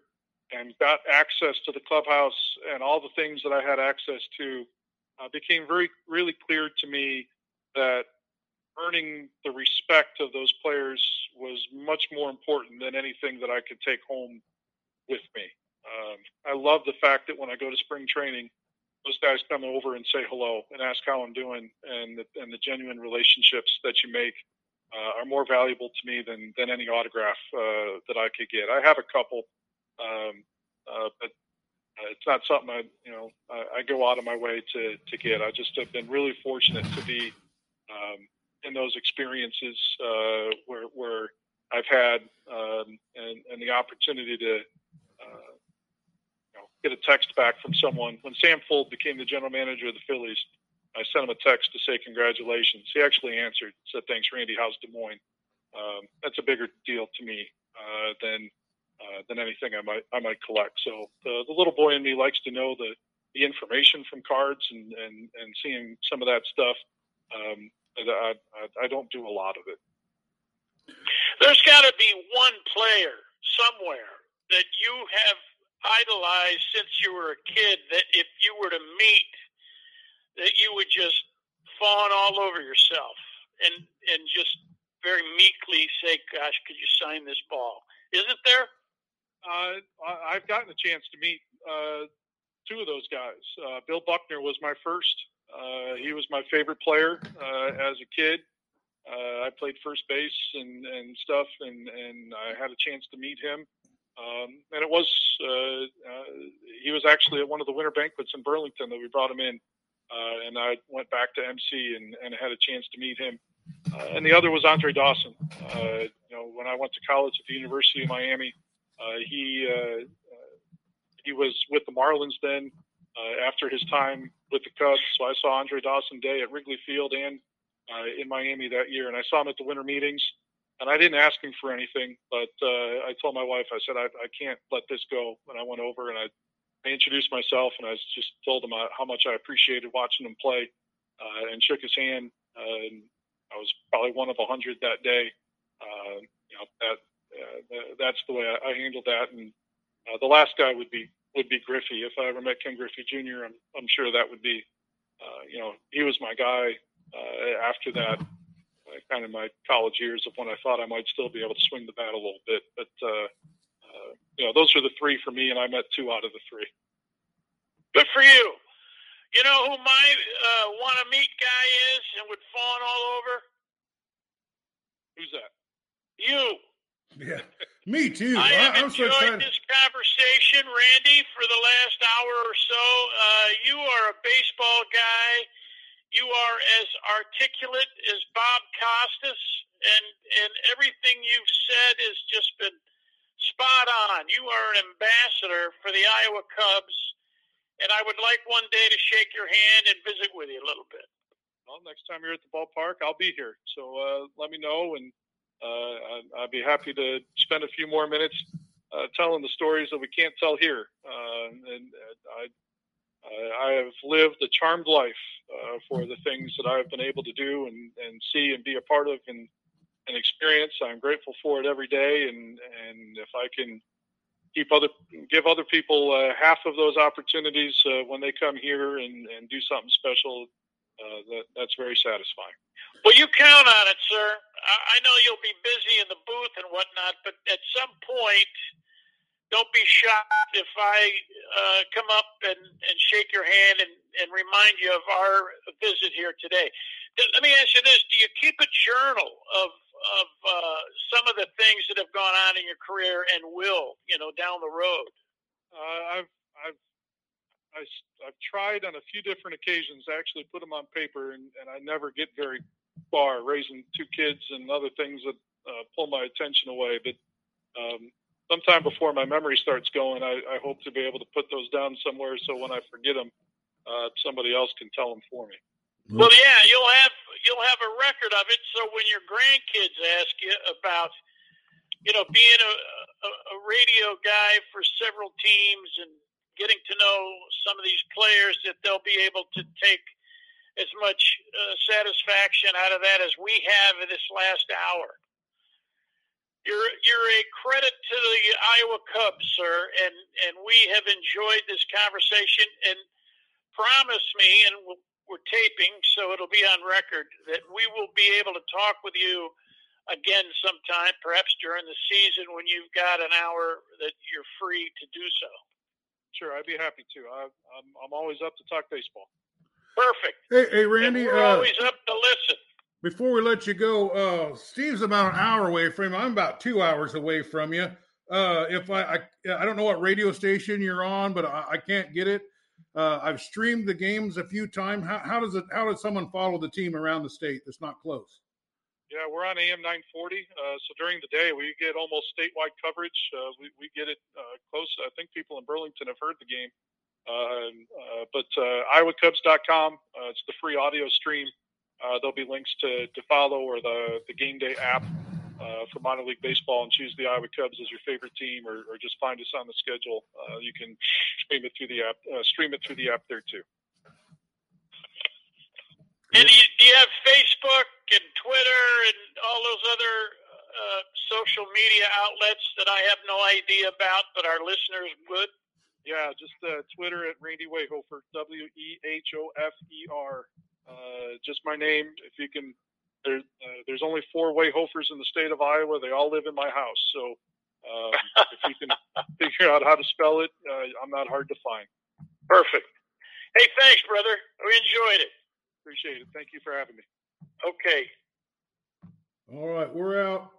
and got access to the clubhouse and all the things that I had access to, uh, became very, really clear to me that earning the respect of those players was much more important than anything that I could take home with me. Um, I love the fact that when I go to spring training, those guys come over and say hello and ask how I'm doing, and the, and the genuine relationships that you make uh, are more valuable to me than than any autograph uh, that I could get. I have a couple, um, uh, but uh, it's not something I you know I, I, go out of my way to to get. I just have been really fortunate to be um, in those experiences uh, where where I've had um, and and the opportunity to get a text back from someone when Sam Fuld became the general manager of the Phillies. I sent him a text to say congratulations. He actually answered, said thanks, Randy. How's Des Moines? Um, that's a bigger deal to me uh, than uh, than anything I might I might collect. So the, the little boy in me likes to know the the information from cards and and and seeing some of that stuff. Um, I, I, I don't do a lot of it. There's got to be one player somewhere that you have idolized since you were a kid that if you were to meet, that you would just fawn all over yourself and and just very meekly say, "Gosh, could you sign this ball?" Isn't there? Uh, I've gotten a chance to meet uh, two of those guys. Uh, Bill Buckner was my first. Uh, he was my favorite player uh, as a kid. Uh, I played first base and, and stuff, and, and I had a chance to meet him. Um, and it was he was actually at one of the winter banquets in Burlington that we brought him in, and I went back to MC and, and had a chance to meet him. And the other was Andre Dawson. You know, when I went to college at the University of Miami, he uh, uh, he was with the Marlins then. Uh, after his time with the Cubs, so I saw Andre Dawson Day at Wrigley Field and uh, in Miami that year, and I saw him at the winter meetings and I didn't ask him for anything, but uh, I told my wife, I said, I, I can't let this go. And I went over and I, I introduced myself and I just told him uh, how much I appreciated watching him play uh, and shook his hand. Uh, and I was probably one of a hundred that day. Uh, you know, that, uh, that's the way I, I handled that. And uh, the last guy would be, would be Griffey. If I ever met Ken Griffey Jr., I'm, I'm sure that would be, uh, you know, he was my guy. Uh, after that, kind of my college years of when I thought I might still be able to swing the bat a little bit. But uh, uh, you know, those are the three for me, and I met two out of the three. Good for you. You know who my uh, want to meet guy is and would fawn all over? Who's that? You. Yeah, me too. I have I'm enjoyed so excited. this conversation, Randy, for the last hour or so. Uh, you are a baseball guy you are as articulate as Bob Costas, and and everything you've said has just been spot on. You are an ambassador for the Iowa Cubs, and I would like one day to shake your hand and visit with you a little bit. Well, next time you're at the ballpark, I'll be here. So uh, let me know, and uh, I'd be happy to spend a few more minutes uh, telling the stories that we can't tell here. Uh, and I, I have lived a charmed life uh, for the things that I've been able to do and, and see and be a part of and, and experience. I'm grateful for it every day. And, and if I can keep other, give other people uh, half of those opportunities uh, when they come here and, and do something special, uh, that, that's very satisfying. Well, you count on it, sir. I, know you'll be busy in the booth and whatnot, but at some point, don't be shocked if I uh, come up and, and shake your hand and, and remind you of our visit here today. Let me ask you this: Do you keep a journal of of uh, some of the things that have gone on in your career and will, you know, down the road? Uh, I've I've I, i have tried on a few different occasions to actually put them on paper, and, and I never get very far. Raising two kids and other things that uh, pull my attention away, but um, sometime before my memory starts going, I, I, hope to be able to put those down somewhere so when I forget them, uh, somebody else can tell them for me. Well, yeah, you'll have you'll have a record of it. So when your grandkids ask you about, you know, being a, a, a radio guy for several teams and getting to know some of these players, that they'll be able to take as much uh, satisfaction out of that as we have in this last hour. You're you're a credit to the Iowa Cubs, sir, and and we have enjoyed this conversation. And promise me, and we're taping, so it'll be on record that we will be able to talk with you again sometime, perhaps during the season when you've got an hour that you're free to do so. Sure, I'd be happy to. I, I'm I'm always up to talk baseball. Perfect. Hey, hey Randy. And we're uh, always up to listen before we let you go, uh, Steve's about an hour away from you. I'm about two hours away from you. Uh, if I, I, I don't know what radio station you're on, but I, I can't get it. Uh, I've streamed the games a few times. How, how, does it? How does someone follow the team around the state that's not close? Yeah, we're on AM 940. Uh, so during the day, we get almost statewide coverage. Uh, we, we get it uh, close. I think people in Burlington have heard the game. Uh, uh, but uh, iowacubs.com, it's the free audio stream. There'll be links to, to follow or the, the game day app for minor league baseball and choose the Iowa Cubs as your favorite team or, or just find us on the schedule. You can stream it through the app, stream it through the app there too. And do you, do you have Facebook and Twitter and all those other uh, social media outlets that I have no idea about, but our listeners would? Yeah, just uh, Twitter at Randy Wehofer, W E H O F E R. Uh, just my name. If you can, there, uh, there's only four Wehofers in the state of Iowa. They all live in my house. So um, if you can figure out how to spell it, uh, I'm not hard to find. Perfect. Hey, thanks, brother. We enjoyed it. Appreciate it. Thank you for having me. Okay. All right, we're out.